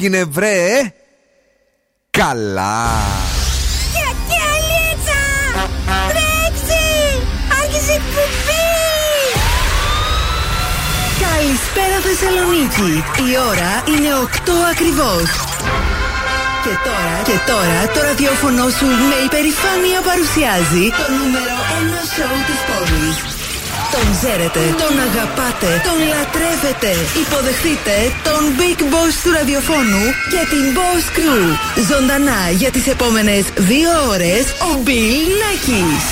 τι έγινε βρε Καλά. Καλησπέρα Θεσσαλονίκη. Η ώρα είναι 8 ακριβώς. Και τώρα, και τώρα το ραδιόφωνο σου με υπερηφάνεια παρουσιάζει το νούμερο 1 σοου της πόλης. Τον ξέρετε, τον αγαπάτε, τον λατρεύετε. Υποδεχτείτε τον Big Boss του ραδιοφώνου και την Boss Crew. Ζωντανά για τις επόμενες δύο ώρες ο Bill Nackis.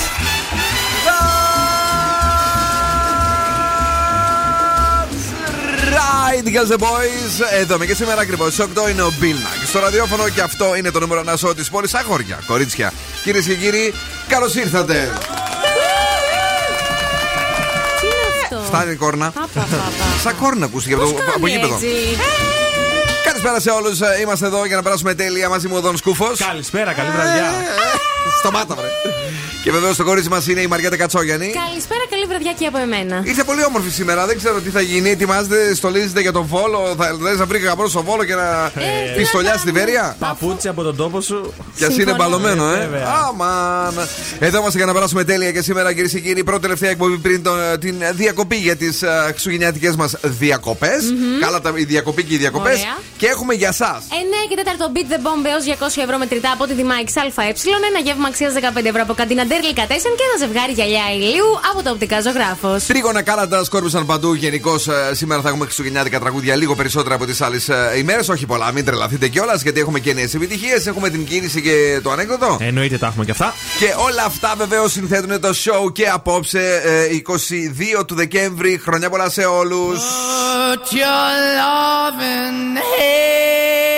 right, girls and boys. Εδώ και σήμερα ακριβώς 8 είναι ο Bill Nack. Στο ραδιόφωνο και αυτό είναι το νούμερο 1 σώμα της πόλης. Αγόρια, κορίτσια. Κυρίες και κύριοι, καλώς ήρθατε. Φτάνει η κόρνα. Σαν κόρνα ακούστηκε από το γήπεδο. Καλησπέρα σε όλους. Είμαστε εδώ για να περάσουμε τέλεια μαζί μου ο Δον Σκούφος. Καλησπέρα, καλή βραδιά. Σταμάτα, βρε. Και βεβαίως το κορίτσι μας είναι η Μαριέτα Κατσόγιανη. Καλησπέρα, καλή βραδιά και από εμένα. Είσαι πολύ όμορφη σήμερα, δεν ξέρω τι θα γίνει. Ετοιμάζετε, στολίζετε για τον βόλο. Θα θε να βρει κάποιο στο βόλο και να ε, πιστολιάσει τη Βέρεια; Παπούτσι από τον τόπο σου. Κι ας είναι μπαλωμένο, ε. Αμάν. Εδώ είμαστε για να περάσουμε τέλεια και σήμερα, κυρίες και κύριοι, πρώτη τελευταία εκπομπή πριν την διακοπή για τις uh, χριστουγεννιάτικε μας διακοπές. Mm-hmm. Καλά τα, η διακοπή και οι διακοπές. Και έχουμε για εσά. 9 και 4 beat the bomb έως 200 ευρώ μετρητά από τη Δημάκη ΑΕ. Ένα γεύμα αξίας 15 ευρώ από καντίνα Ντέρλικα 4 και ένα ζευγάρι γυαλιά ηλίου από το οπτικά ζωγράφος. Τρίγωνα κάλαντα σκόρπισαν παντού. Γενικώς ε, σήμερα θα έχουμε χριστουγεννιάτικα τραγούδια λίγο περισσότερα από τις άλλες ημέρες. Όχι πολλά, μην τρελαθείτε κιόλας γιατί έχουμε και νέες επιτυχίες. Έχουμε την κίνηση και το ανέκδοτο. Εννοείται τα έχουμε και αυτά. Και όλα αυτά βεβαίως συνθέτουν το show και απόψε 22 ε, του Δεκέμβρη. Χρονιά πολλά σε όλους. Deus.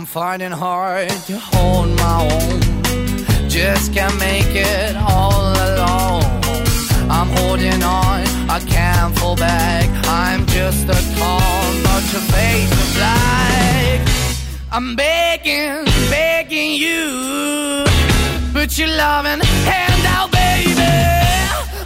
I'm finding hard to hold my own, just can't make it all alone. I'm holding on, I can't fall back. I'm just a call, but your face of. I'm begging, begging you. Put your loving hand out, baby.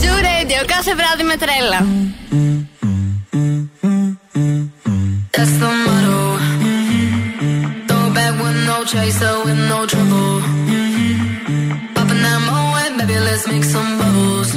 Zoo Radio κάθε βράδυ με τρέλα. That's the motto. Throw back with no chaser, with no trouble. Popping that moe, baby, let's make some bubbles.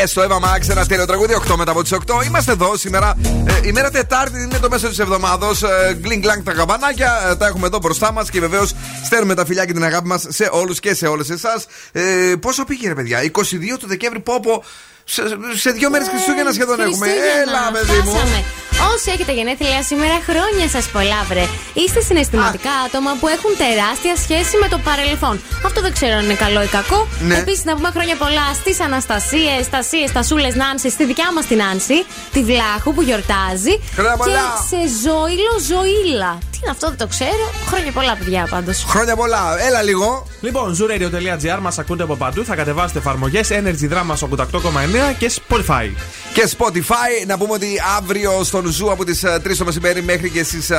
Τι έστω, Εύα Μάξ, ένα τέλειο τραγούδι 8 μετά από τις 8. Είμαστε εδώ σήμερα. Ε, η μέρα Τετάρτη είναι το μέσο της εβδομάδα. Ε, γκλινγκ γκλανγκ τα καμπανάκια. Ε, τα έχουμε εδώ μπροστά μας και βεβαίως στέλνουμε τα φιλιά και την αγάπη μας σε όλους και σε όλες εσάς. Ε, πόσο πήγε, ρε παιδιά, 22 του Δεκέμβρη, πόπο. Σε, σε δύο μέρες Χριστούγεννα σχεδόν έχουμε. Χριστούγεννα, Έλα, παιδί μου. Φτάσαμε. Όσοι έχετε γενέθλια σήμερα, χρόνια σας πολλά, βρε. Είστε συναισθηματικά άτομα που έχουν τεράστια σχέση με το παρελθόν. Αυτό δεν ξέρω αν είναι καλό ή κακό. Ναι. Επίσης, να πούμε χρόνια πολλά στις Αναστασίες, Στασίε, Στασούλε Νάνση, στη δικιά μας την Νάνση, τη Βλάχου που γιορτάζει. Χρόνια και πολλά. σε Ζώηλο Ζωήλα. Τι είναι αυτό, δεν το ξέρω. Χρόνια πολλά, παιδιά, πάντως. Χρόνια πολλά. Έλα λίγο. Λοιπόν, zooradio.gr μας ακούτε από παντού. Θα κατεβάσετε εφαρμογές Energy Drama 88,9 και Spotify. Και Spotify, να πούμε ότι αύριο στον Zoo από τις 3 το μεσημέρι μέχρι και στις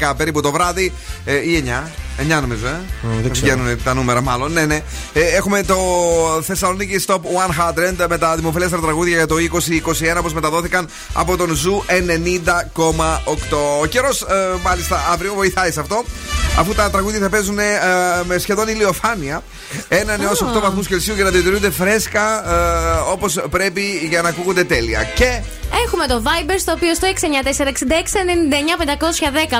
10 περίπου το βράδυ. Ε, ή 9. 9 νομίζω, ε. δεν ξέρω. Βγαίνουν τα νούμερα, μάλλον. Ναι, ναι. Ε, έχουμε το Thessaloniki's Top 100 με τα δημοφιλέστερα τραγούδια για το 2021 όπως μεταδόθηκαν από τον Zoo 90,8. Ο καιρός, μάλιστα, αύριο βοηθάει σε αυτό. Αφού τα τραγούδια θα παίζουν ε, με σχεδόν ηλιοφάνεια. Έναν έως 8 βαθμούς Κελσίου για να διατηρούνται φρέσκα ε, όπως πρέπει για να ακούγονται τέλεια. Και Έχουμε το Viber στο οποίο στο 694-6699-510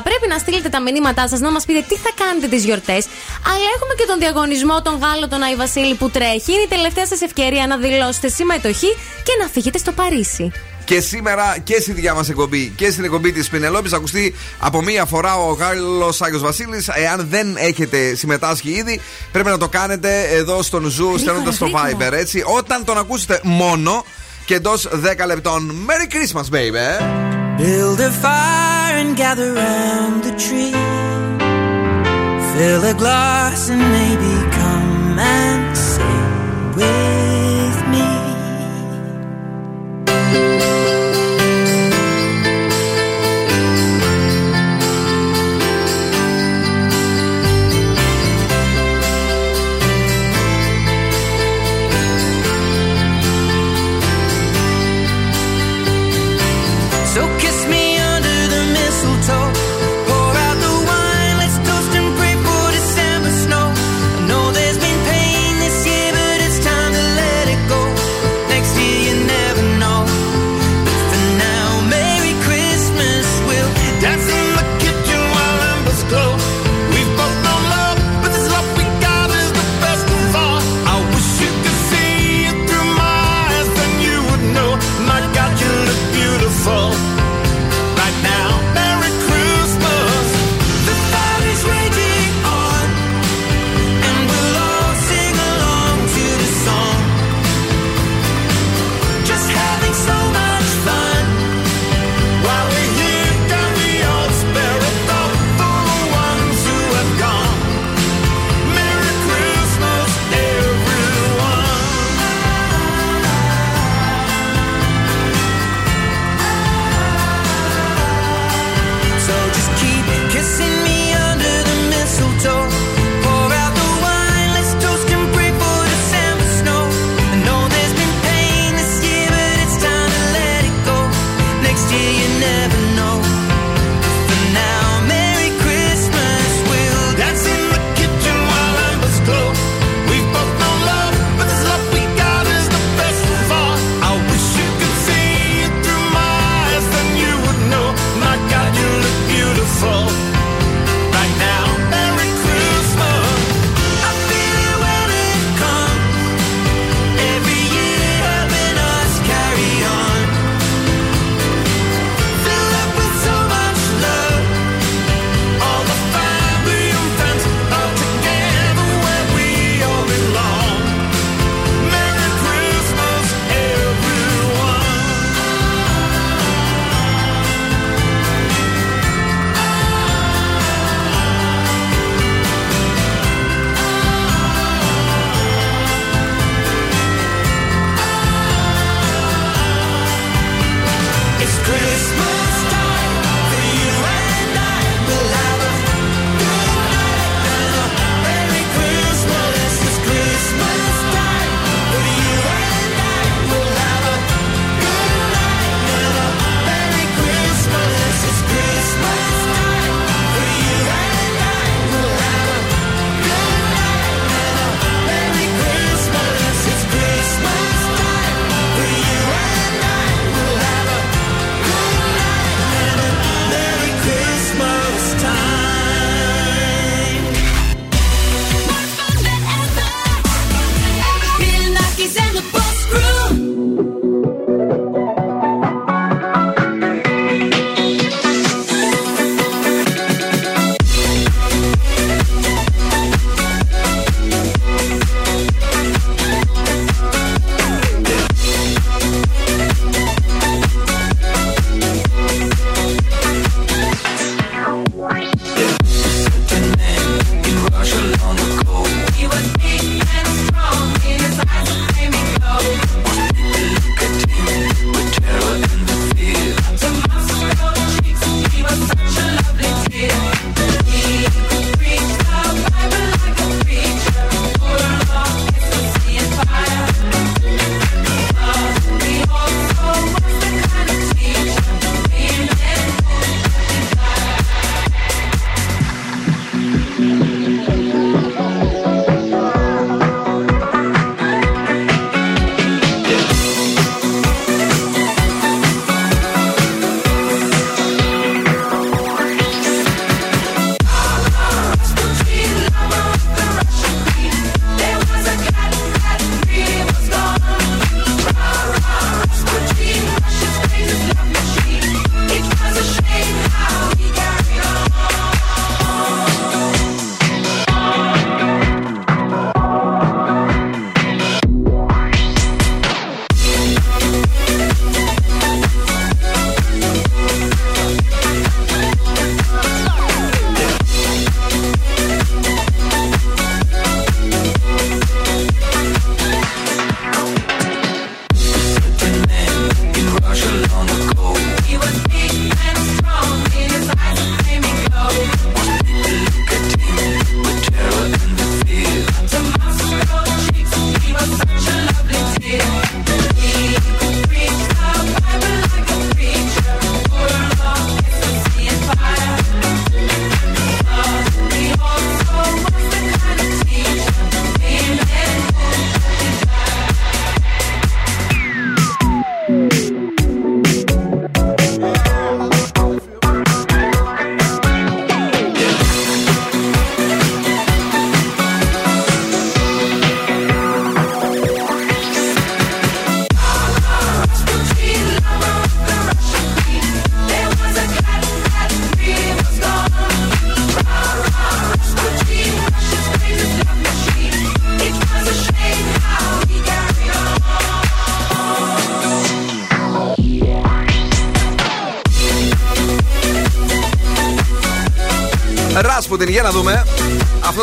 πρέπει να στείλετε τα μηνύματά σας να μας πείτε τι θα κάνετε τις γιορτές. Αλλά έχουμε και τον διαγωνισμό τον Γάλλο τον Άι Βασίλη που τρέχει. Είναι η τελευταία σας ευκαιρία να δηλώσετε συμμετοχή και να φύγετε στο Παρίσι. Και σήμερα και στη δικιά μας εκπομπή και στην εκπομπή της Πινελόπης θα ακουστεί από μία φορά ο Γάλλος Άγιος Βασίλης. Εάν δεν έχετε συμμετάσχει ήδη, πρέπει να το κάνετε εδώ στον Zoo στέλνοντας στο γρήγορα. Viber. Έτσι. Όταν τον ακούσετε μόνο και εντός 10 λεπτών. Merry Christmas, baby! Build a fire and gather round the tree. Fill a glass and maybe come and sing with me.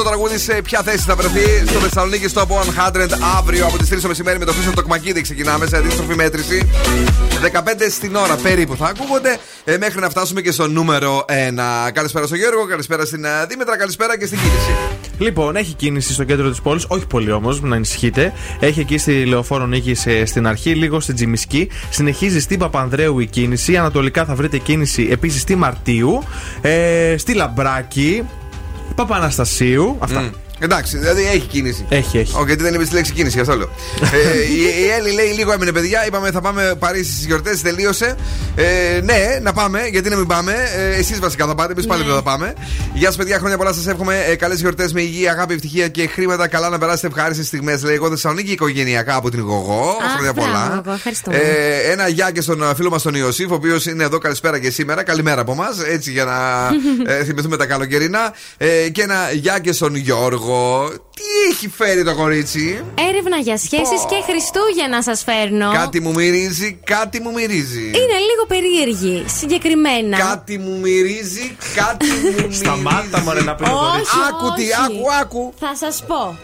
Το τραγούδι σε ποια θέση θα βρεθεί στο Θεσσαλονίκη στο 100 αύριο από τις 3 το μεσημέρι με το Χρήστο Τοκμακίδη. Ξεκινάμε σε αντίστροφη μέτρηση. 15 στην ώρα περίπου θα ακούγονται ε, μέχρι να φτάσουμε και στο νούμερο 1. Καλησπέρα στον Γιώργο, καλησπέρα στην ε, Δήμητρα, καλησπέρα και στην κίνηση. Λοιπόν, έχει κίνηση στο κέντρο της πόλης, όχι πολύ όμως, να ανησυχείτε. Έχει εκεί στη Λεωφόρο Νίκης ε, στην αρχή, λίγο στην Τζιμισκή. Συνεχίζει στην Παπανδρέου η κίνηση. Ανατολικά θα βρείτε κίνηση επίσης στη Μαρτίου. Ε, στη Λαμπράκη. Παπαναστασίου. Αυτά. Mm. Εντάξει, δηλαδή έχει κίνηση. Έχει, έχει. Όχι, γιατί δεν είπε τη λέξη κίνηση, γι' αυτό λέω. ε, η, η Έλλη λέει λίγο έμεινε παιδιά. Είπαμε θα πάμε Παρίσι στις γιορτές, τελείωσε. Ε, ναι, να πάμε, γιατί να μην πάμε. Ε, Εσείς βασικά θα πάτε, εμείς πάλι Ναι. δεν θα πάμε. Γεια σας, παιδιά, χρόνια πολλά σας εύχομαι. Ε, Καλές γιορτές με υγεία, αγάπη, ευτυχία και χρήματα. Καλά να περάσετε ευχάριστες στιγμές. Λέει εγώ Θεσσαλονίκη οικογενειακά από την Γογό. Χρόνια μπράβο, πολλά. Γογό, ευχαριστούμε. Ε, ένα γεια και στον φίλο μας τον Ιωσήφ, ο οποίος είναι εδώ καλησπέρα και σήμερα. Καλημέρα από εμάς, έτσι για να ε, θυμηθούμε τα καλοκαιρινά. Ε, και ένα γεια και στον Γιώργο. Τι έχει φέρει το κορίτσι; Έρευνα για σχέσεις και Χριστούγεννα σας φέρνω. Κάτι μου μυρίζει, κάτι μου μυρίζει. Είναι λίγο περίεργη. Συγκεκριμένα. Κάτι μου μυρίζει, κάτι μου μυρίζει. Σταμάτα, μωρέ, να πει το Όχι, κορίτσι. Άκου τι, όχι. άκου, άκου. Θα σας πω.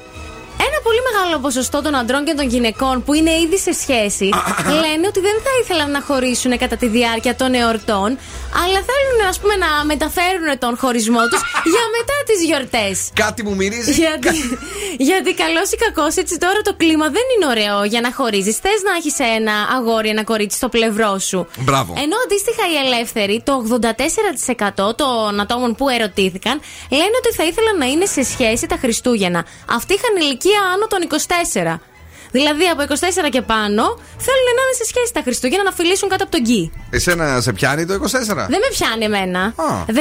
Ένα πολύ μεγάλο ποσοστό των αντρών και των γυναικών που είναι ήδη σε σχέση λένε ότι δεν θα ήθελαν να χωρίσουν κατά τη διάρκεια των εορτών, αλλά θέλουν ας πούμε να μεταφέρουν τον χωρισμό τους για μετά τις γιορτές. Κάτι μου μυρίζει. Γιατί, γιατί καλός ή κακός, έτσι τώρα το κλίμα δεν είναι ωραίο για να χωρίζεις. Θες να έχεις ένα αγόρι, ένα κορίτσι στο πλευρό σου. Μπράβο. Ενώ αντίστοιχα οι ελεύθεροι, το 84% των ατόμων που ερωτήθηκαν, λένε ότι θα ήθελαν να είναι σε σχέση τα Χριστούγεννα. Αυτοί είχαν ηλικία άνω των 24. Δηλαδή από 24 και πάνω θέλουν να είναι σε σχέση τα Χριστούγεννα να φιλήσουν κάτω από τον γκί. Εσένα σε πιάνει το 24. Δεν με πιάνει εμένα. Α. 17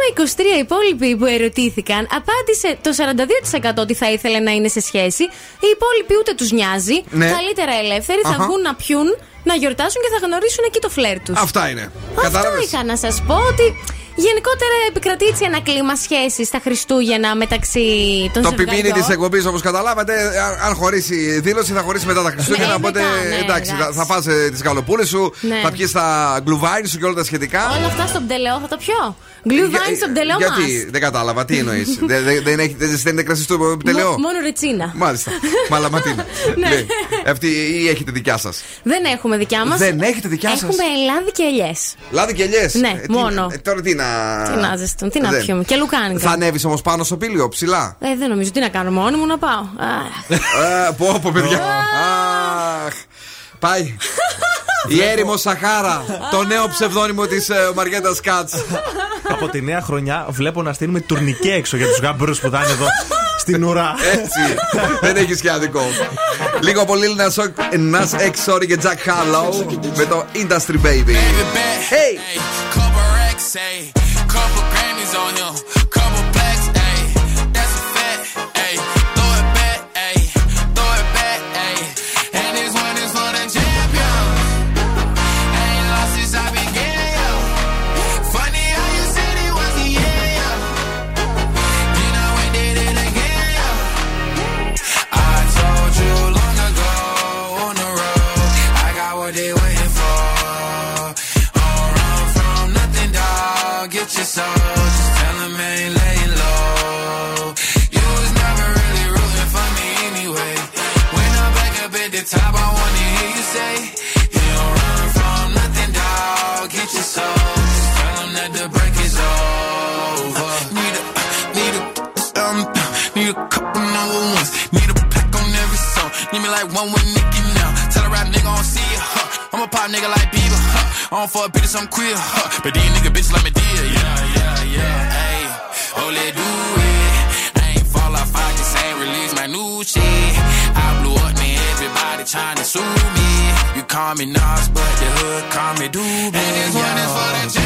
με 23 οι υπόλοιποι που ερωτήθηκαν απάντησε το 42% ότι θα ήθελε να είναι σε σχέση. Οι υπόλοιποι ούτε τους νοιάζει. Ναι. Καλύτερα ελεύθεροι θα Αχα. βγουν να πιούν, να γιορτάσουν και θα γνωρίσουν εκεί το φλερ τους. Αυτά είναι. Αυτό Κατάλαβες; είχα να σας πω ότι γενικότερα επικρατεί έτσι ένα κλίμα σχέσης στα Χριστούγεννα μεταξύ των Το ζευγαριών. πιπίνι της εκπομπής, όπως καταλάβατε, αν- αν χωρίσει δήλωση, θα χωρίσει μετά τα Χριστούγεννα. Ναι, οπότε μετά, ναι, εντάξει, θα, εντάξει. θα φας ε, τις γαλοπούλες σου, Ναι. θα πιεις τα γκλουβάιν σου και όλα τα σχετικά. Όλα αυτά στο μπτελεό θα το πιω. Γκλουβάιν στο μπτελεό Γιατί, μας. δεν κατάλαβα, τι εννοείς; δεν δεν- δεν έχει- δεν ζεσταίνετε κρασί στο τελεό. Μο- Μόνο ρετσίνα. Μάλιστα. Μαλαματίνα. Ναι. Ναι. Αυτή ή έχετε δικιά σας; Δεν έχουμε δικιά μας. Δεν έχετε δικιά σας; Έχουμε λάδι και ελιές. Λάδι και ελιές; Ναι, μόνο. τώρα τι να. Τι να ζεστούν, τι να Δεν. πιούμε. Και λουκάνικα. Θα ανέβεις όμως πάνω στο πήλιο, ψηλά; Ε, δεν νομίζω τι να κάνω μόνη μου να πάω. Αχ. Ε, Πω, πω, παιδιά. Αχ. Πάει. Η έρημο Σαχάρα. Το νέο ψευδόνυμο της Μαριέτας Κάτς. Από τη νέα χρονιά βλέπω να στείλουμε τουρνικέ έξω για τους γαμπρούς που θα είναι εδώ στην ουρά. Έτσι. Δεν έχεις και άδικο. Λίγο πολύ να σοκ. Nas X Sorry και Jack Harlow με το Industry Baby. Hey! Couple racks, ayy. Couple Grammys on him. Like one with Nicki now. Tell a rap nigga I don't see it, huh? I'm a pop nigga like Bieber, huh? I don't fuck bitches, I'm queer, huh? But these nigga bitches like me dear, yeah, yeah, yeah. Hey, oh, let do it. I ain't fall off, I just ain't release my new shit. I blew up, man, everybody trying to sue me. You call me Nas, but the hood call me Doobie. And this one is for the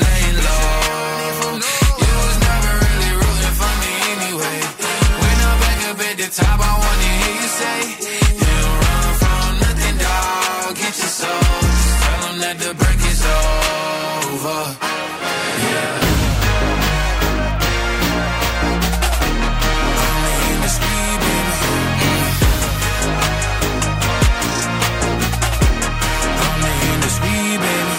top, I wanna hear you say, You don't run from nothing, dog. Get your soul. Just tell 'em that the break is over. Yeah. Only in the street, baby. Only in the street, baby.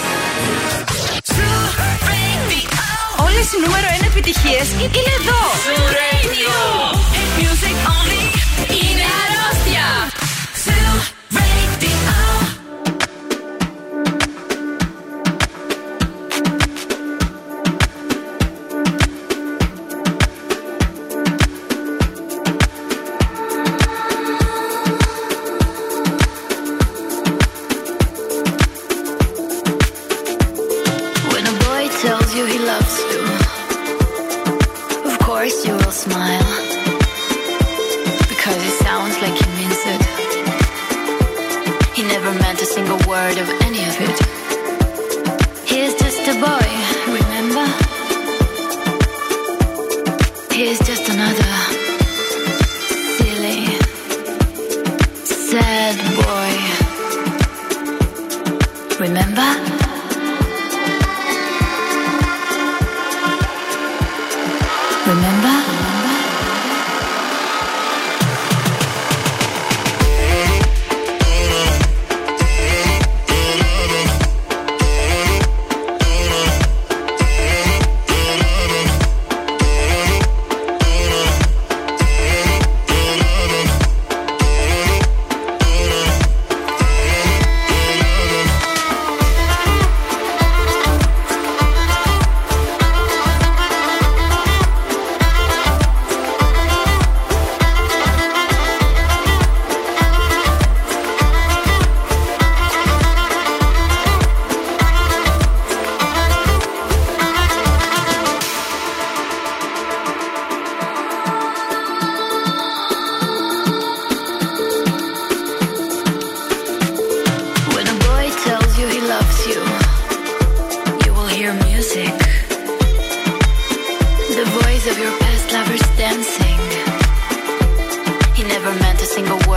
Όλες οι νούμερο 1 επιτυχίες είναι εδώ. Radio. Music only.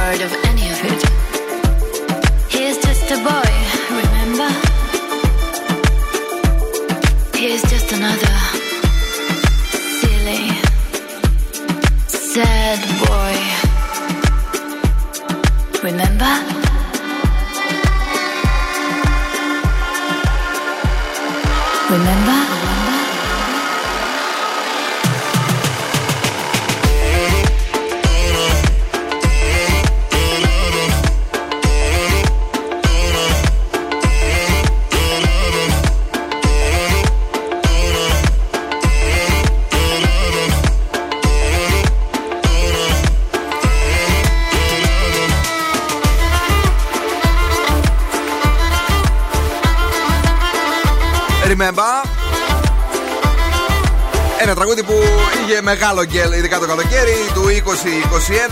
part of μεγάλο γκέλ, ειδικά το καλοκαίρι του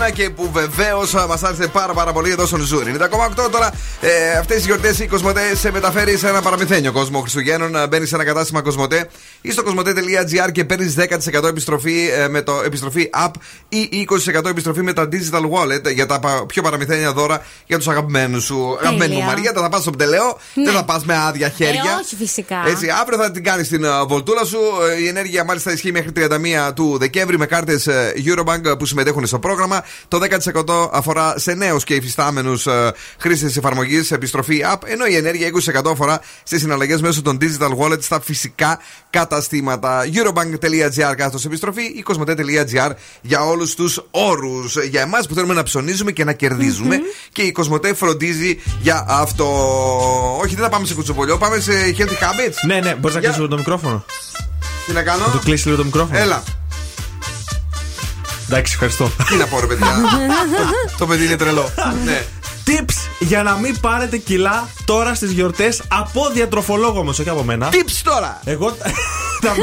2021 και που βεβαίως μας άρεσε πάρα, πάρα πολύ εδώ στον Zoo. 90,8 τώρα. Ε, Αυτές οι γιορτές η Κοσμοτέ σε μεταφέρει σε ένα παραμυθένιο κόσμο Χριστουγέννων. Μπαίνεις σε ένα κατάστημα Κοσμοτέ ή στο κοσμοτέ.gr και παίρνεις 10% επιστροφή ε, με το επιστροφή app ή 20% επιστροφή με τα digital wallet για τα πα- πιο παραμυθένια δώρα για τους αγαπημένους σου. Αγαπημένη μου Μαρία, θα τα πας στο Πτελεό, Ναι. δεν θα πας με άδεια χέρια. Ε, όχι φυσικά. Έτσι, αύριο θα την κάνεις στην ε, βολτούλα σου. Ε, Η ενέργεια μάλιστα ισχύει μέχρι 31 του Δεκέμβρη με κάρτες Eurobank ε, που συμμετέχουν στο πρόγραμμα. Το 10% αφορά σε νέους και υφιστάμενους χρήστες εφαρμογής επιστροφή app, ενώ η ενέργεια 20% αφορά στις συναλλαγές μέσω των digital wallet στα φυσικά καταστήματα. Eurobank.gr κάθετος επιστροφή ή cosmote.gr για όλους τους όρους. Για εμάς που θέλουμε να ψωνίζουμε και να κερδιζουμε Και η Κοσμοτέ φροντίζει για αυτό. Όχι, δεν θα πάμε σε κουτσομπολιό, πάμε σε healthy habits. Ναι, ναι, μπορείς να Για- κλείσει λίγο το μικρόφωνο. Τι να κάνω; Να το κλείσει λίγο το μικρόφωνο. Έλα. Εντάξει, ευχαριστώ. Τι να πω, ρε παιδιά. το παιδί είναι τρελό. ναι. Tips για να μην πάρετε κιλά τώρα στις γιορτές από διατροφολόγο όμω, όχι από μένα. Tips τώρα. Εγώ τα, τα,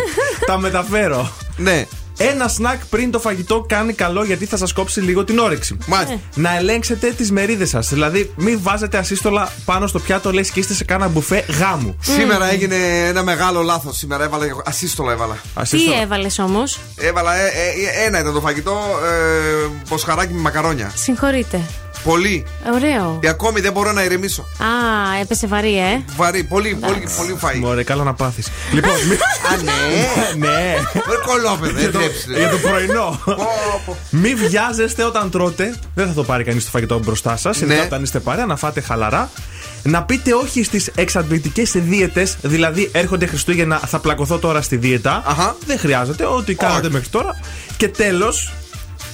τα μεταφέρω. Ναι. Ένα σνακ πριν το φαγητό κάνει καλό γιατί θα σας κόψει λίγο την όρεξη. Μάλιστα. Να ελέγξετε τις μερίδες σας. Δηλαδή, μην βάζετε ασύστολα πάνω στο πιάτο, λες και είστε σε κάνα μπουφέ γάμου. Σήμερα έγινε ένα μεγάλο λάθος. Σήμερα έβαλα. Ασύστολα έβαλα. Τι έβαλες όμως; Έβαλα. ε, ε, ένα ήταν το φαγητό. Ε, ποσχαράκι με μακαρόνια. Συγχωρείτε. Πολύ. Ωραίο. Και ακόμη δεν μπορώ να ηρεμήσω. Α, έπεσε βαρύ, ε. Βαρύ. Πολύ, πολύ, πολύ φάει. Μωρέ, καλά να πάθεις. λοιπόν, μη- Α, ναι. ναι. Δεν κολόπεδε. για, το, για το πρωινό. Μην βιάζεστε όταν τρώτε. Δεν θα το πάρει κανείς το φαγητό μπροστά σας. Ειδικά Ναι. όταν είστε παρέα, να φάτε χαλαρά. Να πείτε όχι στις εξαντλητικές δίαιτες. Δηλαδή, έρχονται Χριστούγεννα, θα πλακωθώ τώρα στη δίαιτα. Αχα. Δεν χρειάζεται. Ό,τι κάνατε Όχι. μέχρι τώρα. Και τέλος,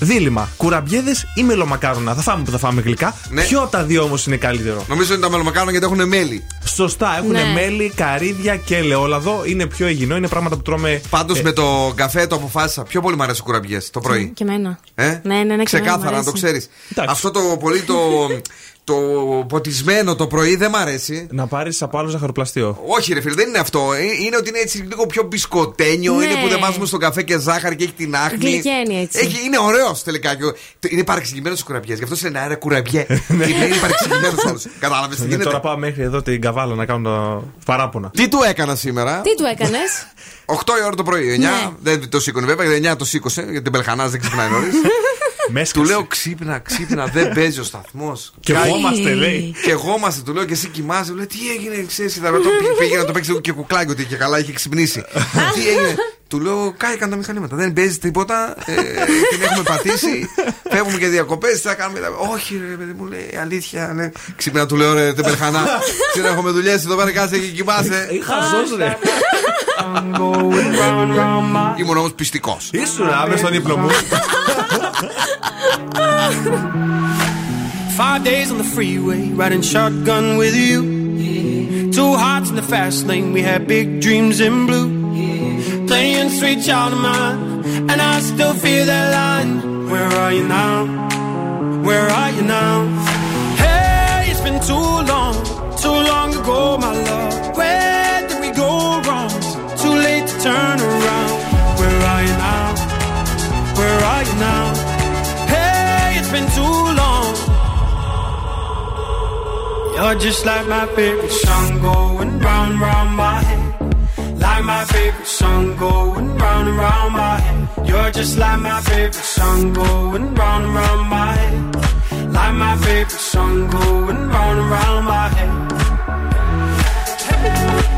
δίλημα. Κουραμπιέδες ή μελομακάρονα. Θα φάμε που θα φάμε γλυκά. Ναι. Ποιο από τα δύο όμως είναι καλύτερο; Νομίζω είναι τα μελομακάρονα γιατί έχουν μέλι. Σωστά, έχουν Ναι. μέλι, καρύδια και ελαιόλαδο. Είναι πιο υγιεινό, είναι πράγματα που τρώμε. Πάντως ε, με το καφέ το αποφάσισα. Πιο πολύ μου αρέσει ο κουραμπιές το πρωί. Και εμένα. Ε; Ναι, ναι, ναι. και εμένα Ξεκάθαρα, μου να το αρέσει. ξέρεις. Εντάξει. Αυτό το πολύ το, το ποτισμένο το πρωί δεν μ' αρέσει. Να πάρεις από άλλο ζαχαροπλαστείο. Όχι, ρε φίλε, δεν είναι αυτό. Ε, Είναι ότι είναι έτσι λίγο πιο μπισκοτένιο. Ναι. Είναι που δεν βάζουμε στον καφέ και ζάχαρη και έχει την άχνη. Γλυκαίνει έτσι. Έχει, είναι ωραίος τελικά. Και ο- Είναι παρεξηγημένος ο κουραμπιές. Γι' αυτό σε ένα αέρα κουραμπιέ. Ναι. είναι παρεξηγημένος όλο. Κατάλαβες τι Ναι, γίνεται; τώρα πάω μέχρι εδώ την καβάλα να κάνω τα παράπονα. Τι του έκανα σήμερα; Τι του έκανες; 8 η ώρα το πρωί. 9 Ναι. δεν το σήκωνε βέβαια. 9 το σήκωσε γιατί την Πελχανάς δεν ξυπνάει νωρίς. Μέσα του λέω ξύπνα, ξύπνα, δεν παίζει ο σταθμός. Και ευχόμαστε, λέει. Και εγώμαστε, του λέω και εσύ κοιμάσαι. Μου λέει τι έγινε, ξέρεις, θα το πήγε να το παίξει και κουκλάκι ότι και καλά είχε ξυπνήσει. τι έγινε. Του λέω κάηκαν τα μηχανήματα. Δεν παίζει τίποτα. Ε, την έχουμε πατήσει. Φεύγουμε και διακοπές. Τι θα κάνουμε. Όχι, ρε παιδί μου λέει αλήθεια. Ναι. Ξύπνα του λέω ρε τεμπερχανά. Ξύπνα έχουμε δουλειές εδώ πέρα κάτσε και κοιμάσαι. Χαζός, ρε. Ήμουν όμως πιστικός. Ήσουν άμε στον ύπνο μου. Five days on the freeway, riding shotgun with you. Two hearts in the fast lane, we had big dreams in blue. Playing sweet child of mine, and I still feel that line. Where are you now? Where are you now? Hey, it's been too long, too long ago, my love. Where now? Hey, it's been too long. You're just like my favorite song going round round my head. Like my favorite song going round and round my head. You're just like my favorite song going round and round my head. Like my favorite song going round and round my head. Hey,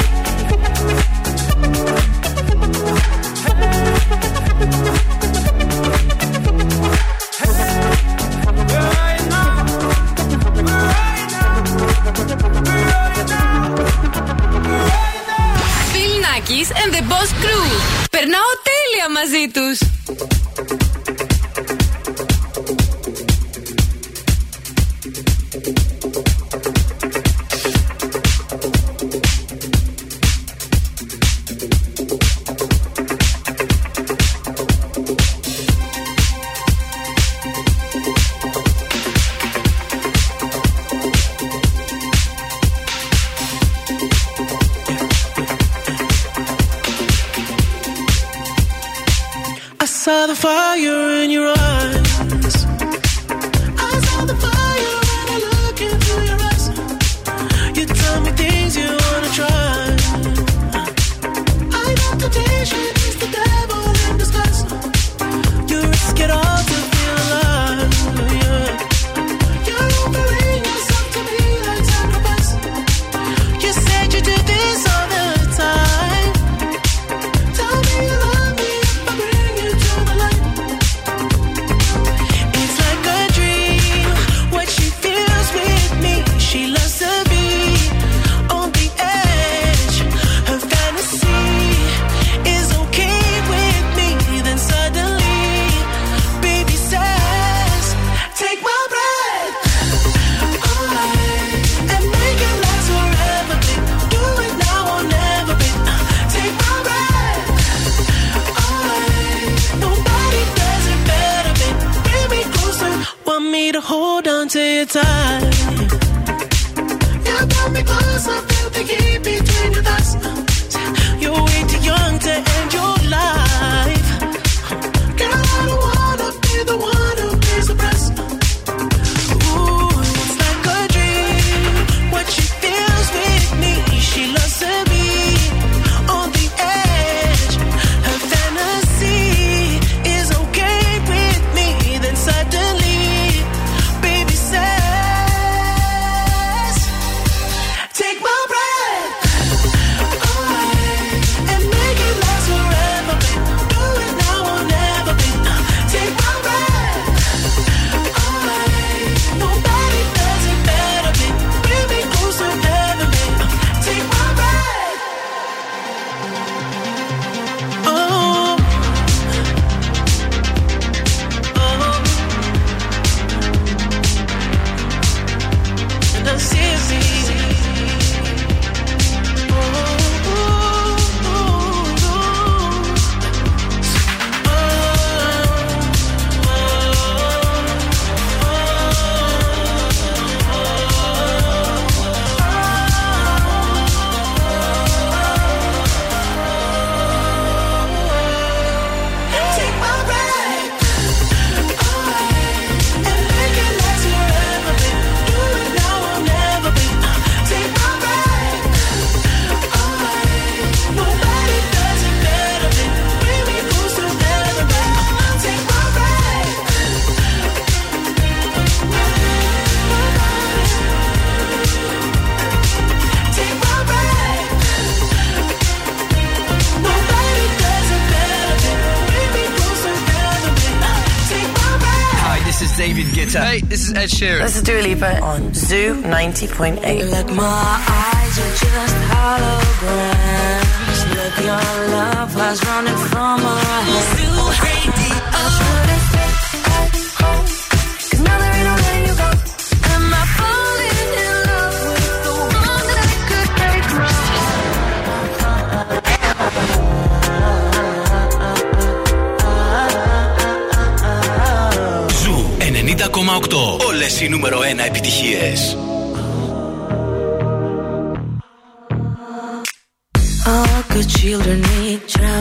Kiss and the Boss Crew. Περνάω τέλεια μαζί τους. Fire. Ed Sheeran. This is Dua Lipa on Zoo 90.8. Like my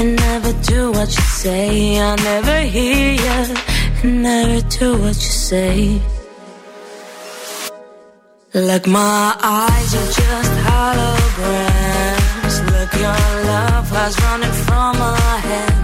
and never do what you say. I never hear you and never do what you say. Like my eyes are just holograms. Look, your love has running from my hands,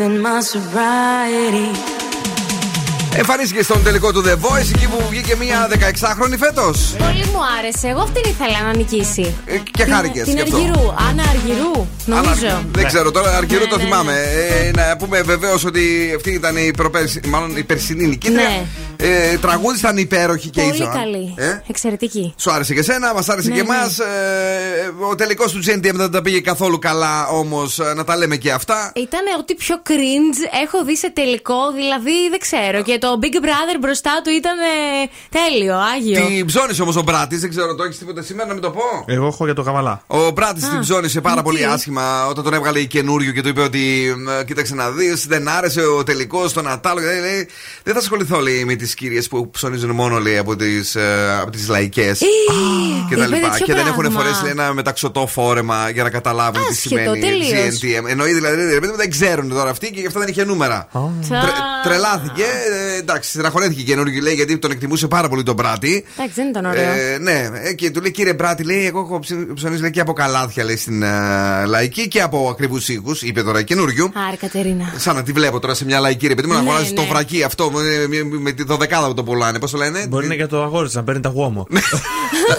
in my sobriety. Εμφανίστηκε στον τελικό του The Voice εκεί που βγήκε μια 16χρονη φέτος. Πολύ μου άρεσε. Εγώ αυτήν ήθελα να νικήσει. Και χάρηκες Την γι' αυτό. Αργυρού. Άννα Αργυρού, νομίζω. Δεν ξέρω τώρα, Αργυρού Ναι, το ναι, θυμάμαι. Ε, να πούμε βεβαίως ότι αυτή ήταν η, προπέρσι, μάλλον η περσινή νικήτρια. Ναι. Ε, τραγούδι ήταν υπέροχη και η Πολύ Ζωάν. καλή. Ε; Εξαιρετική. Σου άρεσε και εσένα, μας άρεσε Ναι, και ναι. εμάς. Ε, ο τελικός του GNTM δεν τα πήγε καθόλου καλά, όμως να τα λέμε και αυτά. Ήταν ό,τι πιο cringe έχω δει σε τελικό, δηλαδή δεν ξέρω. Και το Big Brother μπροστά του ήταν ε, τέλειο, άγιο. Την ψώνησε όμως ο Μπράτης, δεν ξέρω, το έχεις τίποτα σήμερα να μην το πω; Εγώ έχω για το καβαλά. Ο Μπράτης την ψώνησε πάρα τι; πολύ άσχημα όταν τον έβγαλε η καινούριο και του είπε ότι «Μ, κοίταξε να δεις, δεν άρεσε ο τελικός στον Ατάλο. Λέει, λέει, δεν θα ασχοληθώ λέει, με τις κυρίες που ψωνίζουν μόνο λέει, από τις από τις λαϊκές και τα είπε λοιπά. τέτοιο Και δεν έχουν πράγμα. φορέσει λέει, ένα μεταξωτό φόρεμα για να καταλάβουν τι Άσχετο, σημαίνει τελείως. GNTM. Εννοεί δηλαδή ρε παιδί μου, δεν ξέρουν τώρα αυτοί και γι' αυτό δεν είχε νούμερα. Τσα. Τρε- τρελάθηκε. Ε, εντάξει, στεναχωρέθηκε η καινούργια λέει γιατί τον εκτιμούσε πάρα πολύ τον Μπράτη. Εντάξει, δεν ήταν ωραίο. Ε, ναι, ε, και του λέει κύριε Μπράτη, λέει, εγώ έχω ψη- ψωνίσει λέει, και από καλάθια λέει, στην ε, λαϊκή και από ακριβούς οίκους, είπε τώρα καινούριου. Άρη Κατερίνα. Σαν να τη βλέπω τώρα σε μια λαϊκή ρε παιδί μου να Ναι, αγοράζει το ναι. βρακί αυτό με, με, με τη δωδεκάδα που το πουλάνε. Πώς το λένε; Μπορεί να είναι για το αγόρι της, να παίρνει τα γουόμο.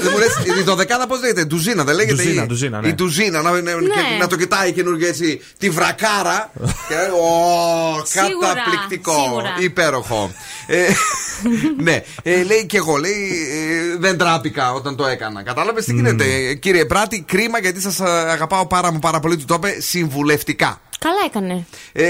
Δεν μου λες, η δωδεκάδα πώς λέγεται, ντουζίνα δεν λέγεται. Ντουζίνα, η- ντουζίνα, ναι. Η ντουζίνα, να, να, και- να το κοιτάει καινούργιο έτσι τη βρακάρα. και, ο, Σίγουρα, καταπληκτικό. σίγουρα. Υπέροχο. Ε, ναι, ε, λέει και εγώ, λέει, ε, δεν τράπηκα όταν το έκανα. Κατάλαβες τι γίνεται; Ε, Κύριε Πράτη, κρίμα γιατί σας αγαπάω πάρα μου πάρα πολύ. Του το είπε συμβουλευτικά. Καλά έκανε. Ε,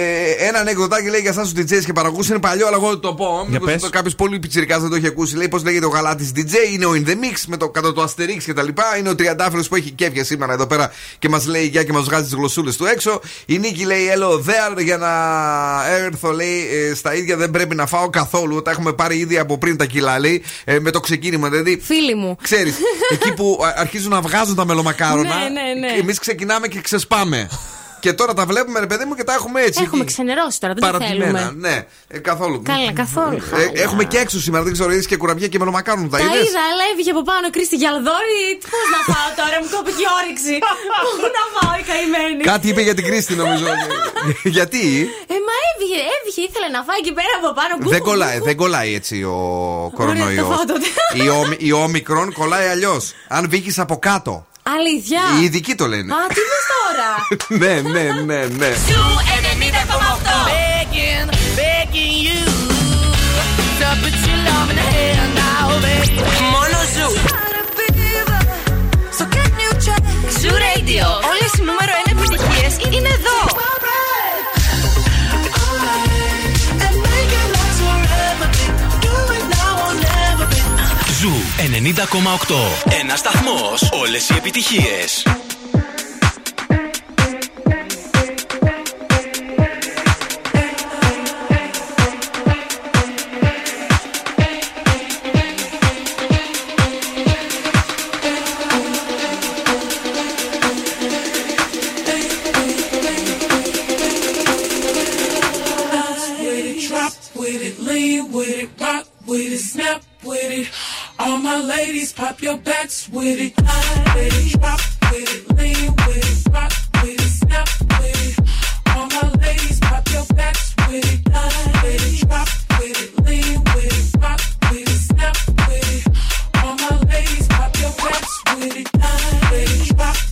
ένα ανεκδοτάκι λέει για εσάς τους DJs και παραγωγούς είναι παλιό, αλλά εγώ δεν το πω. Για Μήπως πες. το κάποιος πολύ πιτσυρικά δεν το έχει ακούσει. Λέει πώς λέγεται ο γαλάτης DJ, είναι ο In the Mix με το κατά το Asterix και τα λοιπά. Είναι ο τριαντάφυλλος που έχει κέφια σήμερα εδώ πέρα και μας λέει γεια και μας βγάζει τις γλωσσούλες του έξω. Η Νίκη λέει Hello there για να έρθω λέει ε, στα ίδια δεν πρέπει να φάω καθόλου. Τα έχουμε πάρει ήδη από πριν τα κιλά λέει ε, με το ξεκίνημα. Δηλαδή Φίλοι μου. Ξέρεις, εκεί που α, αρχίζουν να βγάζουν τα μελομακάρονα, Ναι, ναι, ναι. εμείς ξεκινάμε και ξεσπάμε. Και τώρα τα βλέπουμε, ρε παιδί μου, και τα έχουμε έτσι. Έχουμε εκεί. ξενερώσει τώρα, δεν τα Παρατημένα, θέλουμε. ναι, ε, καθόλου. Καλά, καθόλου. Ε, χάλια. έχουμε και έξω σήμερα, δεν ξέρω, είδες και κουραβιά και μελομακάρουν. Τα Τα είδες; είδα, αλλά έβγε από πάνω Κρίστη Γιαλδόρη. Πώς να φάω τώρα, μου κόπηκε η όρεξη. Πού να φάω η καημένη; Κάτι είπε για την Κρίστη, νομίζω. Γιατί; Ε, μα έβγε, έβγε, ήθελε να φάει εκεί πέρα από πάνω. Γκου, δεν γκου, κολλάει, γκου. δεν κολλάει έτσι ο κορονοϊός. φάω τότε. Η, ομι- η όμικρον κολλάει αλλιώς. Αν βγήκες από κάτω. Αλήθεια! Οι ειδικοί το λένε. Α, τι είναι τώρα! ναι, ναι, ναι, ναι. Μόνο σου! Σου Radio! Όλες οι νούμερο 1 επιτυχίες είναι εδώ! 90,8. Ένα σταθμός. Όλες οι επιτυχίες. All my ladies, pop your backs with it. I ladies, pop with it, lean with it, rock with it, snap with it. All my ladies, pop your backs with it. I ladies, pop with it, lean with it, rock with it, snap with it. All my ladies, pop your backs with it. I ladies, pop.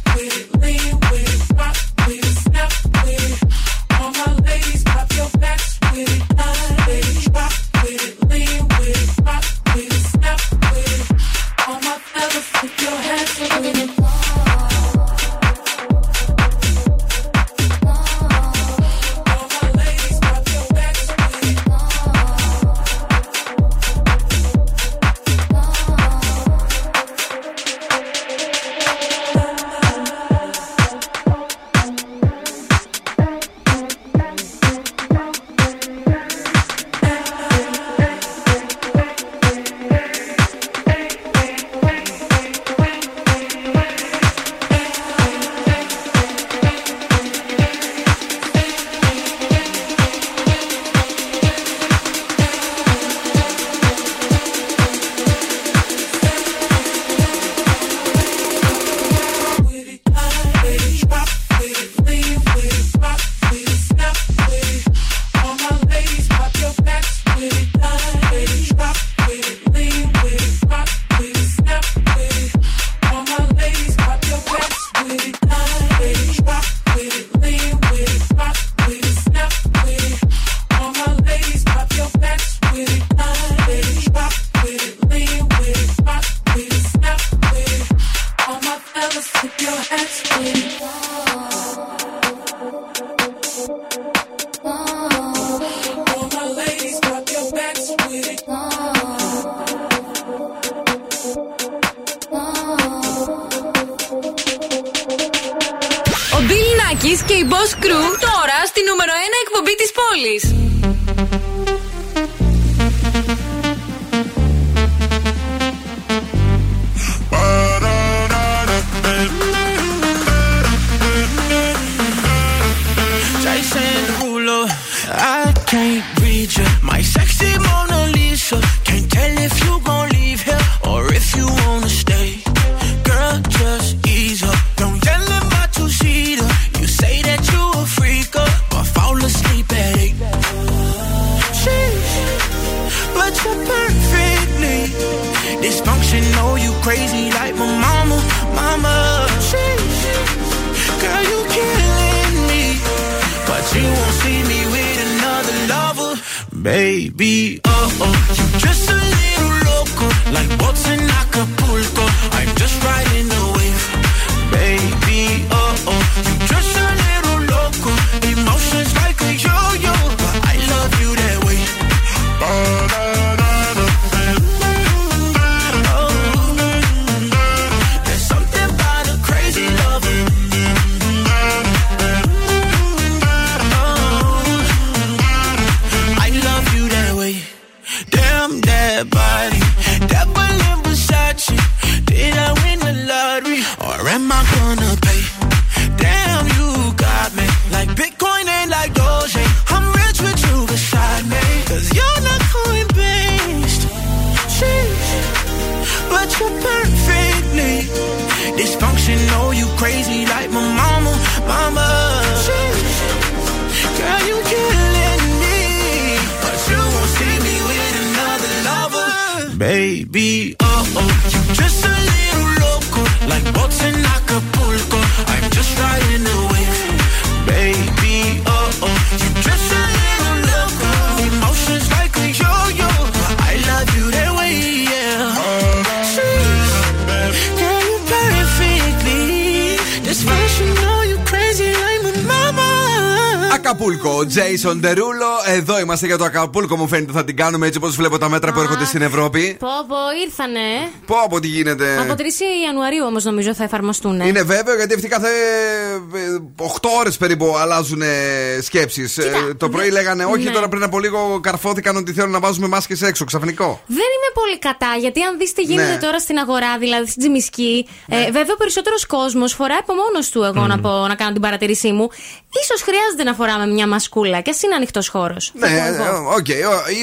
Εδώ είμαστε για το Ακαπούλκο, μου φαίνεται θα την κάνουμε έτσι όπως βλέπω τα μέτρα που έρχονται στην Ευρώπη. Πω, πω, ήρθανε. Πω από τι γίνεται. Από 3 Ιανουαρίου όμως νομίζω θα εφαρμοστούν. Είναι βέβαιο γιατί αυτοί κάθε 8 ώρες περίπου αλλάζουν σκέψεις. Το πρωί λέγανε όχι, ναι. τώρα πριν από λίγο καρφώθηκαν ότι θέλουν να βάζουμε μάσκες έξω. Ξαφνικό. Δεν είμαι πολύ κατά, γιατί αν δεις τι γίνεται Ναι. τώρα στην αγορά, δηλαδή στην Τζιμισκή, ε, βέβαια ο περισσότερος κόσμος φοράει από μόνο του, εγώ να, πω, να κάνω την παρατήρησή μου. σω χρειάζεται να φοράμε μια μασκούλα και ας είναι ανοιχτός χώρος. Ναι, οκ,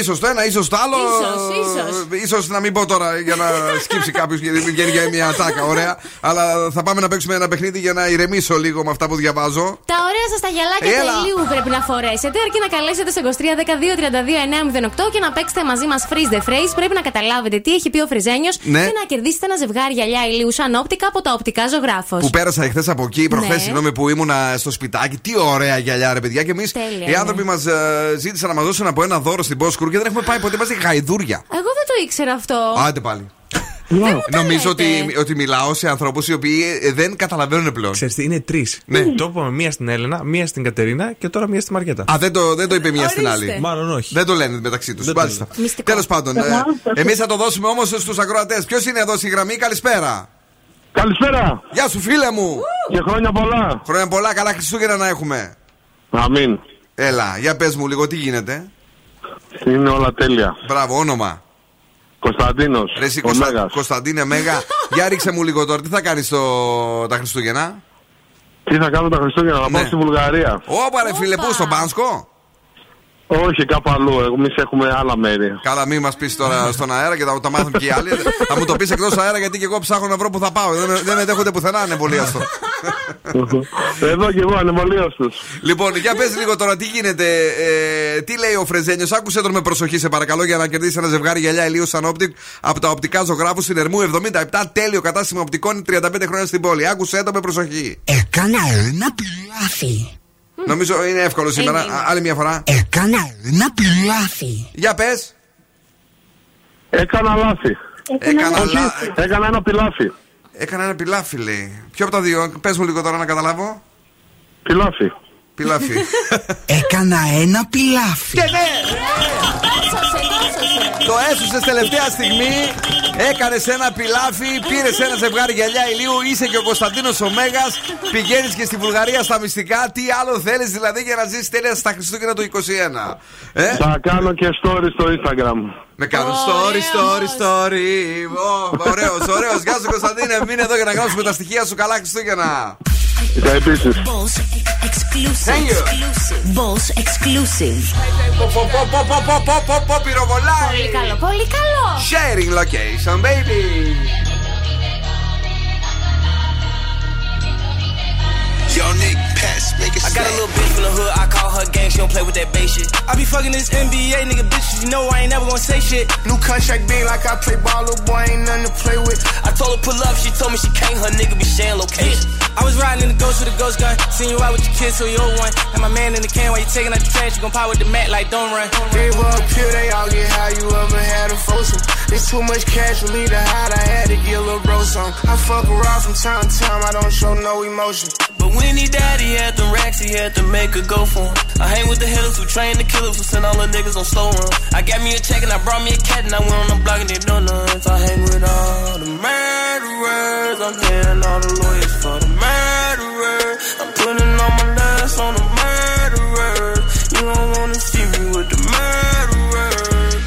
ίσως το ένα, ίσως το άλλο. Ίσως, ίσως. Ίσως να μην πω τώρα για να σκύψει κάποιος και βγαίνει για μια ατάκα, ωραία. Αλλά θα πάμε να παίξουμε ένα παιχνίδι για να ηρεμήσω λίγο με αυτά που διαβάζω. Τα ωραία σας τα γυαλάκια Έλα. του ηλίου πρέπει να φορέσετε, αρκεί να καλέσετε στο 23 και να παίξετε μαζί μας freeze the phrase. Πρέπει να καταλάβετε τι έχει πει ο Φριζένιος Ναι. και να κερδίσετε ένα ζευγάρι γυαλιά ηλίου Sunoptic από τα οπτικά Ζωγράφος. Που πέρασα εχθές από εκεί, προχθές, Ναι. συγγνώμη που ήμουνα στο σπιτάκι. Τι ωραία γυαλιά, ρε παιδιά. Και εμείς Τέλεια, οι ναι. άνθρωποι μας ζήτησαν να μας δώσουν από ένα δώρο στην Boss Crew και δεν έχουμε πάει ποτέ. Είμαστε γαϊδούρια. Εγώ δεν το ήξερα αυτό. Άντε πάλι. Νομίζω ότι, ότι μιλάω σε ανθρώπους οι οποίοι ε, δεν καταλαβαίνουν πλέον. Ξέρετε, είναι τρεις. Ναι. Το είπαμε μία στην Έλενα, μία στην Κατερίνα και τώρα μία στη Μαριέτα. Α, δεν το, δεν το είπε μία στην άλλη. Μάλλον όχι. Δεν το λένε μεταξύ τους. Δεν το Μάλιστα. Μυστικό. Τέλος πάντων, εμείς θα το δώσουμε όμως στους ακροατές. Ποιος είναι εδώ στη γραμμή, καλησπέρα. Καλησπέρα. Γεια σου, φίλε μου. Και χρόνια πολλά. Χρόνια πολλά, καλά Χριστούγεννα να έχουμε. Αμήν. Έλα, για πες μου λίγο τι γίνεται; Είναι όλα τέλεια. Μπράβο, όνομα. Κωνσταντίνος. Ρε εσύ, ο Κωνστα... Μέγας. Κωνσταντίνε Μέγα. Για ρίξε μου λίγο τώρα, τι θα κάνεις τα Χριστούγεννα; Τι θα κάνω τα Χριστούγεννα, να πάω Ναι. στη Βουλγαρία. Όπα ρε φίλε, πού στον Πάνσκο; Όχι, κάπου αλλού. Εμείς έχουμε άλλα μέρη. Καλά, μην μας πεις τώρα στον αέρα και θα τα μάθουν και οι άλλοι. θα μου το πεις εκτός αέρα γιατί και εγώ ψάχνω να βρω που θα πάω. Δεν, με- δεν με δέχονται πουθενά ανεμβολίαστο. Εδώ και εγώ ανεμβολίω του. λοιπόν, για πες λίγο τώρα, τι γίνεται. Ε, τι λέει ο Φρεζένιος, άκουσε τον με προσοχή, σε παρακαλώ, για να κερδίσει ένα ζευγάρι γυαλιά ηλίου Sunoptic από τα οπτικά Ζωγράφου στην Ερμού 77. Τέλειο κατάστημα οπτικών 35 χρόνια στην πόλη. Άκουσε το με προσοχή. Έκανα ένα πιλάφι. Νομίζω είναι εύκολο σήμερα. Είναι. Α, Άλλη μια φορά. Έκανα ένα πιλάφι. Για πες. Έκανα λάθη. Έκανα Όχι, λάθη. Έκανα ένα πιλάφι. Έκανα ένα πιλάφι, λέει. Ποιο από τα δύο, πες μου λίγο τώρα να καταλάβω. Πιλάφι. Πιλάφι. Έκανα ένα πιλάφι. Και ναι! Το έσωσε τελευταία στιγμή. Έκανες ένα πιλάφι, πήρες ένα ζευγάρι γυαλιά ηλίου. Είσαι και ο Κωνσταντίνος ο Μέγα. Πηγαίνεις και στη Βουλγαρία στα μυστικά. Τι άλλο θέλεις δηλαδή για να ζήσεις τέλεια στα Χριστούγεννα του 21. Ε; Θα κάνω και story στο Instagram. Με κάνουν story, story, story. Ωραίος, ωραίος. Γεια σου Κωνσταντίνε. Μείνε εδώ για να γράψουμε τα στοιχεία σου. Καλά Χριστούγεννα. Is that business? Boss exclusive. exclusive. Boss exclusive. Sharing location, baby. Yo, Nick. I got a little bitch from the hood, I call her gang, she don't play with that bass shit. I be fucking this NBA nigga bitches, you know I ain't never gonna say shit. New contract being like I play ball, little boy ain't nothing to play with. I told her pull up, she told me she can't, her nigga be sharing location. I was riding in the ghost with a ghost gun, seen you out with your kids, so you old one. And my man in the can while you taking out the trash, you gon' pop with the mat like don't run. Gave up here, they all get high, you ever had a foursome. It's too much cash for me to hide, I had to get a little bro some. I fuck around from time to time, I don't show no emotion. But when he died, he had them racks, he had to make a go for him. I hang with the hitters who train the killers who send all the niggas on slow. I got me a check and I brought me a cat and I went on the block and they know none. So I hang with all the murderers. I'm paying all the lawyers for the murderers. I'm putting all my last on the murderers. You don't wanna see me with the murderers.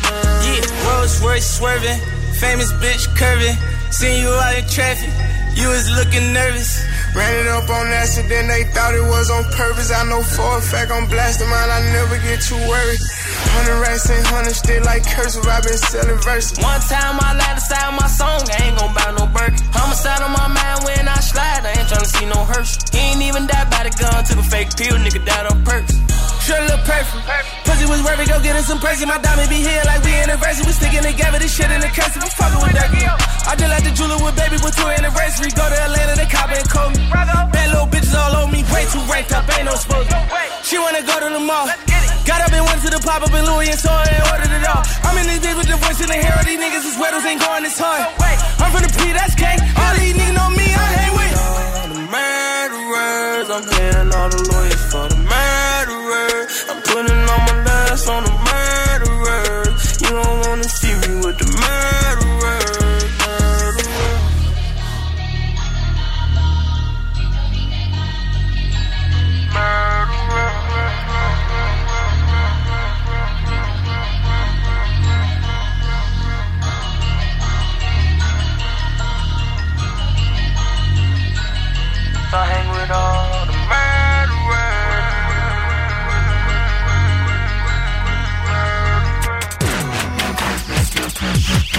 Yeah, Rolls Royce swerving, famous bitch curving. Seen you out in traffic, you was looking nervous. Ran it up on accident, they thought it was on purpose. I know for a fact I'm blasting mine, I never get too worried. Hundred racks and hundred still like cursive, i been selling verses. One time I lied aside my song, I ain't gon' buy no Birkin. Homicide on my mind when I slide, I ain't tryna see no hearse. He ain't even died by the gun, took a fake pill, nigga died on perks. Sure look perfect. Pussy was worth it, go get him some perks. My diamond be here like we anniversary. We sticking together, this shit in the cursive. We fucking with that. I just like the jeweler with baby with two anniversary. Go to Atlanta, they cop and call me. Bad little bitches all over me, way too ranked up, ain't no supposed She wanna go to the mall. Got up and went to the pop up in Louis and saw and ordered it all. I'm in this bitch with the voice in the hair. These niggas is weddles ain't going this hard. I'm from the P, that's gang. All these niggas know me, I hang with. All the murderers, I'm paying all the lawyers for the murderers. Oh, shake up eyes on the murderer. You don't wanna see me with the murderer. I hang with all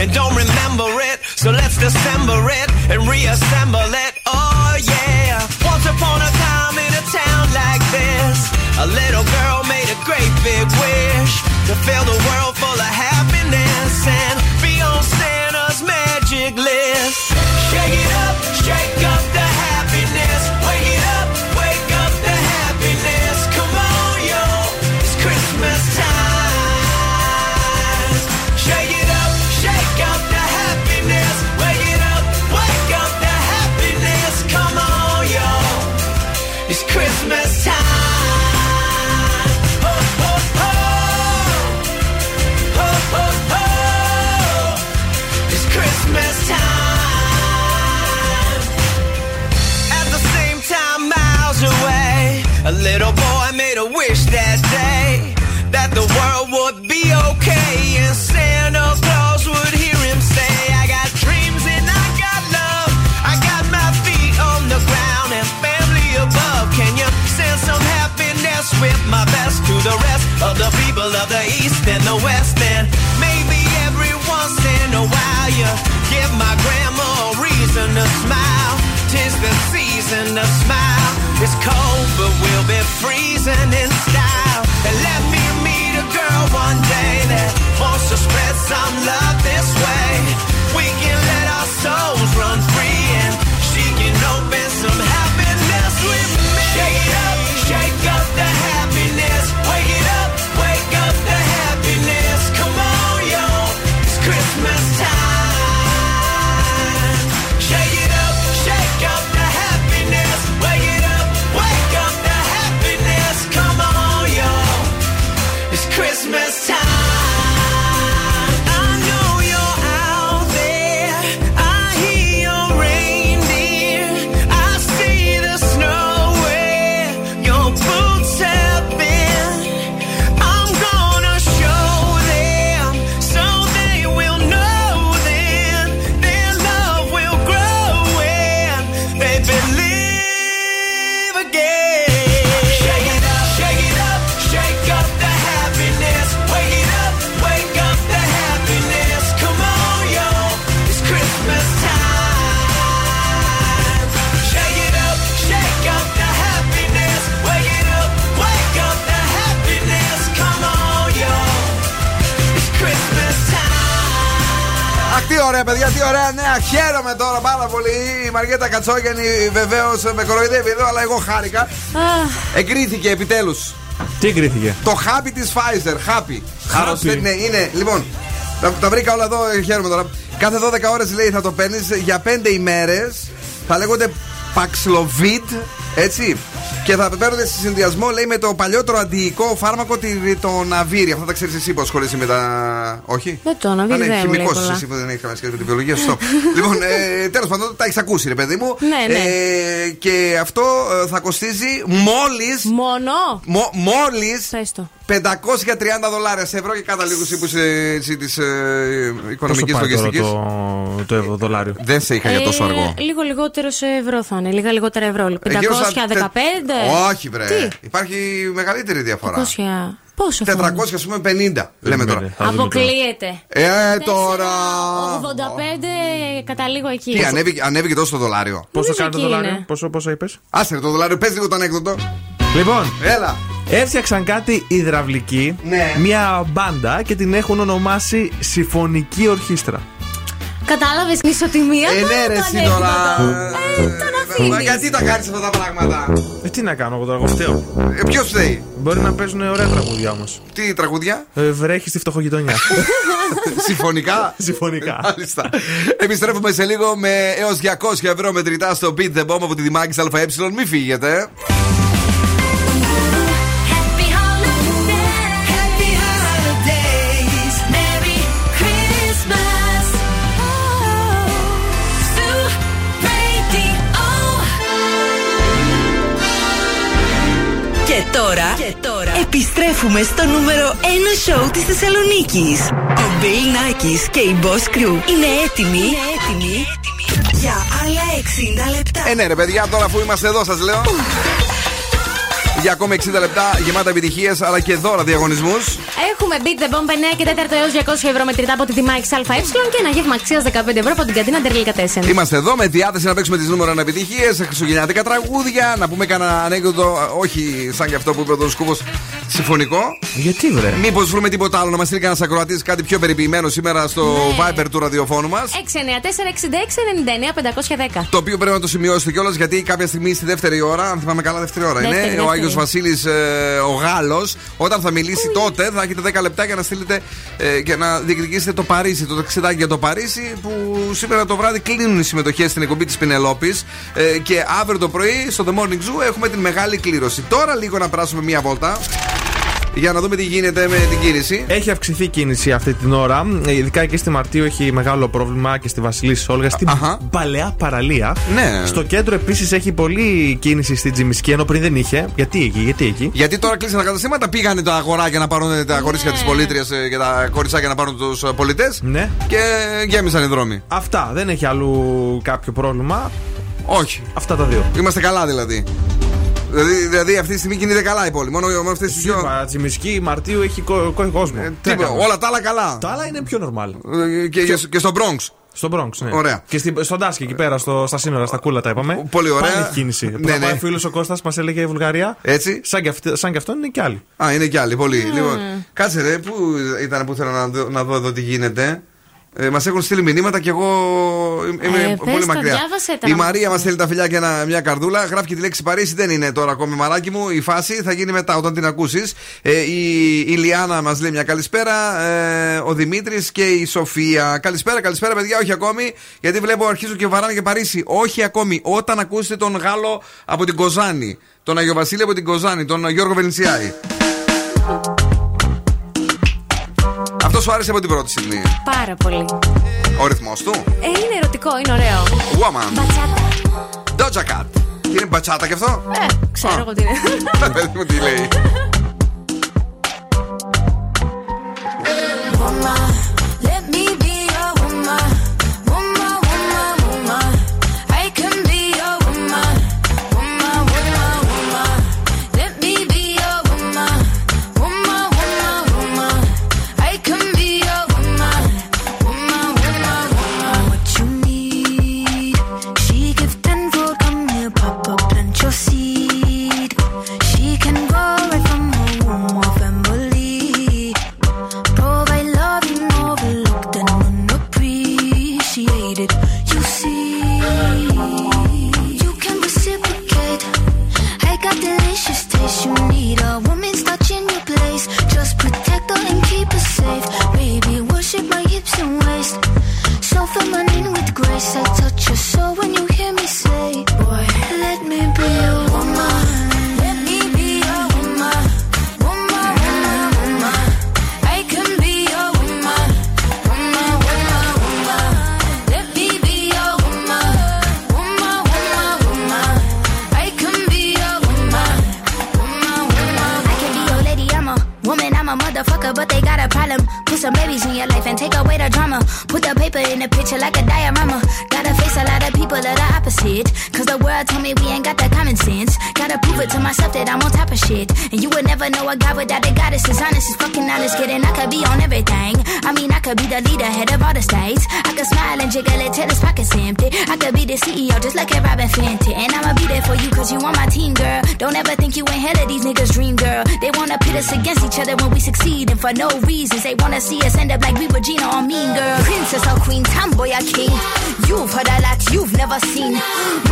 And don't remember it, so let's dissemble it and reassemble it. Oh yeah. Once upon a time in a town like this, a little girl made a great big wish to fill the world full of happiness and be on Santa's magic list. Shake it with my best to the rest of the people of the East and the West? And maybe every once in a while you give my grandma a reason to smile. Tis the season to smile. It's cold, but we'll be freezing Μαριέτα Κατσόγεννη βεβαίως με κοροϊδεύει εδώ, αλλά εγώ χάρηκα. Εγκρίθηκε επιτέλους. Τι εγκρίθηκε; Το χάπι της Pfizer. Χάπι. Άρρωστη, ναι, είναι. Λοιπόν, τα, τα βρήκα όλα εδώ, χαίρομαι τώρα. Κάθε 12 ώρες λέει θα το παίρνεις για 5 ημέρες. Θα λέγονται Paxlovid, έτσι. Και θα παίρνονται σε συνδυασμό, λέει, με το παλιότερο αντιϊκό φάρμακο τη Ριτοναβίρη. Αυτό τα ξέρεις εσύ που ασχολείσαι με τα. Όχι; Δεν το να Α, ναι, δεν μου λέει χημικό πολλά. εσύ που δεν έχει καμία σχέση με την βιολογία, σωστό. λοιπόν, ε, τέλος πάντων, τα έχεις ακούσει, ρε παιδί μου. Ναι, ναι. Ε, και αυτό ε, θα κοστίζει μόλι. Μόνο; Μόλις Πες το. 530 δολάρια σε ευρώ και κάτα λίγο εσύ που είσαι έτσι, της ε, Πόσο οικονομική πάει τώρα λογιστικής. το, το ευρώ δολάριο; Δεν σε είχα για τόσο Ε, αργό. Λίγο λιγότερο σε ευρώ θα είναι. Λίγα λιγότερα ευρώ. 515. Ε, γύρω στα τε- Όχι, βρε. Τι; Υπάρχει μεγαλύτερη διαφορά. 200. Πόσο 400 θα είναι; ας πούμε 50. Λέμε τώρα. Αποκλείεται. Ε, τώρα. 85 καταλήγω εκεί. Τι, ανέβηκε, ανέβηκε τόσο το δολάριο; Πόσο Νομίζω κάνει το εκεί δολάριο, είναι; πόσο, πόσο είπες; Άσε ρε, το δολάριο, πες λίγο το ανέκδοτο. Λοιπόν, Έλα. έφτιαξαν κάτι υδραυλική, Ναι. μια μπάντα και την έχουν ονομάσει Συμφωνική Ορχήστρα. Κατάλαβες ισοτιμία. Ε, ναι, ρε, το εσύ τώρα. ανέκδοτο. Ε, Μα Γιατί τα κάνεις αυτά τα πράγματα; Ε, τι να κάνω εγώ τώρα, εγώ φταίω. Ποιος φταίει; Μπορεί να παίζουν ωραία τραγούδια όμως. Τι τραγούδια; Ε, βρέχει στη φτωχογειτονιά. Συμφωνικά; Συμφωνικά. Μάλιστα. Επιστρέφουμε σε λίγο με έως 200 ευρώ μετρητά στο Beat the Bomb από τη Δημάκης ΑΕ. Μην φύγετε. Τώρα, και τώρα Επιστρέφουμε στο νούμερο 1 σοου της Θεσσαλονίκης. Ο Bill Nackis και η Boss Crew είναι έτοιμοι, είναι έτοιμοι για άλλα 60 λεπτά. Ε, ναι, ρε παιδιά, τώρα αφού είμαστε εδώ, σας λέω. Για ακόμη 60 λεπτά γεμάτα επιτυχίες αλλά και δώρα διαγωνισμού. Έχουμε Beat the Bomb 9 και 4 έως 200 ευρώ μετρητά από τη Δημά ΑΕ και ένα γεύμα αξίας 15 ευρώ από την καντίνα Τερλίκα 4. Είμαστε εδώ με διάθεση να παίξουμε τις νούμερο 1 επιτυχίες, χριστουγεννιάτικα τραγούδια, να πούμε κανένα ανέκδοτο, όχι σαν και αυτό που είπε ο Τον Σκούβο, συμφωνικό. Γιατί βρε; Μήπως βρούμε τίποτα άλλο να μας στείλει κανένας ακροατής κάτι πιο περιποιημένο σήμερα στο Ναι. Viber του ραδιοφώνου μας. 694-66-99-510. Το οποίο πρέπει να το σημειώσετε κιόλας γιατί κάποια στιγμή στη δεύτερη ώρα, αν θυμάμαι καλά, δεύτερη ώρα Δεύτερη, είναι, δεύτερη. ο Άγιος Βασίλης ο Γάλλος, όταν θα μιλήσει τότε, θα έχετε 10 λεπτά για να στείλετε ε, και να διεκδικήσετε το Παρίσι, το ταξιδάκι για το Παρίσι, που σήμερα το βράδυ κλείνουν οι συμμετοχές στην εκπομπή της Πινελόπης. Ε, και αύριο το πρωί στο The Morning Zoo έχουμε την μεγάλη κλήρωση. Τώρα λίγο να περάσουμε μία βόλτα. Για να δούμε τι γίνεται με την κίνηση. Έχει αυξηθεί η κίνηση αυτή την ώρα. Ε, Ειδικά εκεί στη Μαρτίου έχει μεγάλο πρόβλημα και στη Βασιλή Όλγα. Στην παλαιά παραλία. Ναι. Στο κέντρο επίσης έχει πολλή κίνηση στη Τζιμισκή ενώ πριν δεν είχε. Γιατί εκεί, γιατί εκεί; Γιατί τώρα κλείσαν τα καταστήματα, πήγανε τα αγοράκια να πάρουν τα κορίτσια της πολίτριας και τα κοριτσάκια να πάρουν τους πολιτές. Ναι. Και γέμισαν οι δρόμοι. Αυτά. Δεν έχει αλλού κάποιο πρόβλημα. Όχι. Αυτά τα δύο. Είμαστε καλά δηλαδή. Δηλαδή, δηλαδή αυτή τη στιγμή κινείται καλά η πόλη. Μόνο με αυτές τις δύο. Είπα, Τζιμισκή Μαρτίου έχει κο- κο- κόσμο. Τι Τίποτα, έκανα. όλα τα άλλα καλά. Τα άλλα είναι πιο normal. Ε, Και, και, και στο Bronx. Στο Bronx, ναι. Ωραία. Και στη, στον Τάσκι εκεί πέρα, στο, στα σύνορα, στα κούλα τα είπαμε. Πολύ ωραία. Πάλι έχει κίνηση. Ναι, Που θα ναι. πάει ο φίλος ο Κώστας μας έλεγε Βουλγαρία. Έτσι. Σαν και, αυτή, σαν και αυτό είναι και άλλοι. Α, είναι κι άλλοι. Πολύ. Λοιπόν, κάτσε ρε, πού ήταν που ήθελα να δω, να δω εδώ τι γίνεται. Ε, μας έχουν στείλει μηνύματα και εγώ είμαι Ε, πολύ πες τα, μακριά. διάβασε τα η να Μαρία μας μα στέλνει τα φιλιά και ένα, μια καρδούλα. Γράφει και τη λέξη Παρίσι. Δεν είναι τώρα ακόμη μαράκι μου. Η φάση θα γίνει μετά όταν την ακούσεις. Ε, η, η Λιάνα μας λέει μια καλησπέρα. Ε, ο Δημήτρης και η Σοφία. Καλησπέρα, καλησπέρα, παιδιά. Όχι ακόμη. Γιατί βλέπω αρχίζουν και βαράνε και Παρίσι. Όχι ακόμη. Όταν ακούσετε τον Γάλλο από την Κοζάνη. Τον Αγιο Βασίλη από την Κοζάνη. Τον Γιώργο Βενιτσιάη. Αυτός σου άρεσε από την πρώτη στιγμή. Πάρα πολύ. Ο ρυθμός του. Ε, είναι ερωτικό, είναι ωραίο. Woman. Μπατσάτα. Doja Cat. Τι είναι μπατσάτα κι αυτό; Ε, ξέρω εγώ τι είναι. Παιδί μου τι λέει. Woman, and keep her safe. Baby, worship my hips and waist. So feminine with grace. I touch your soul when you but they got a problem. Put some babies in your life and take away the drama. Put the paper in the picture like a diorama. Gotta face a lot of people that are opposite. Cause the world told me we ain't got that common sense. Prove it to myself that I'm on top of shit. And you would never know a guy without a goddess As honest, is fucking honest, kidding. I could be on everything. I mean, I could be the leader, head of all the states. I could smile and jiggle it till his pockets empty. I could be the CEO just like a Robin Fenty. And I'ma be there for you cause you on my team, girl. Don't ever think you ain't hell of these niggas' dream, girl. They wanna pit us against each other when we succeed. And for no reasons, they wanna see us end up like we were Gina or Mean Girl. Princess or Queen, Tomboy or King. You've heard a lot you've never seen.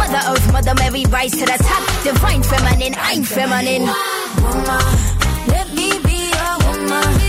Mother Earth, Mother Mary, rise to the top. Divine feminine, I'm feminine. woman. Let me be woman. Woman,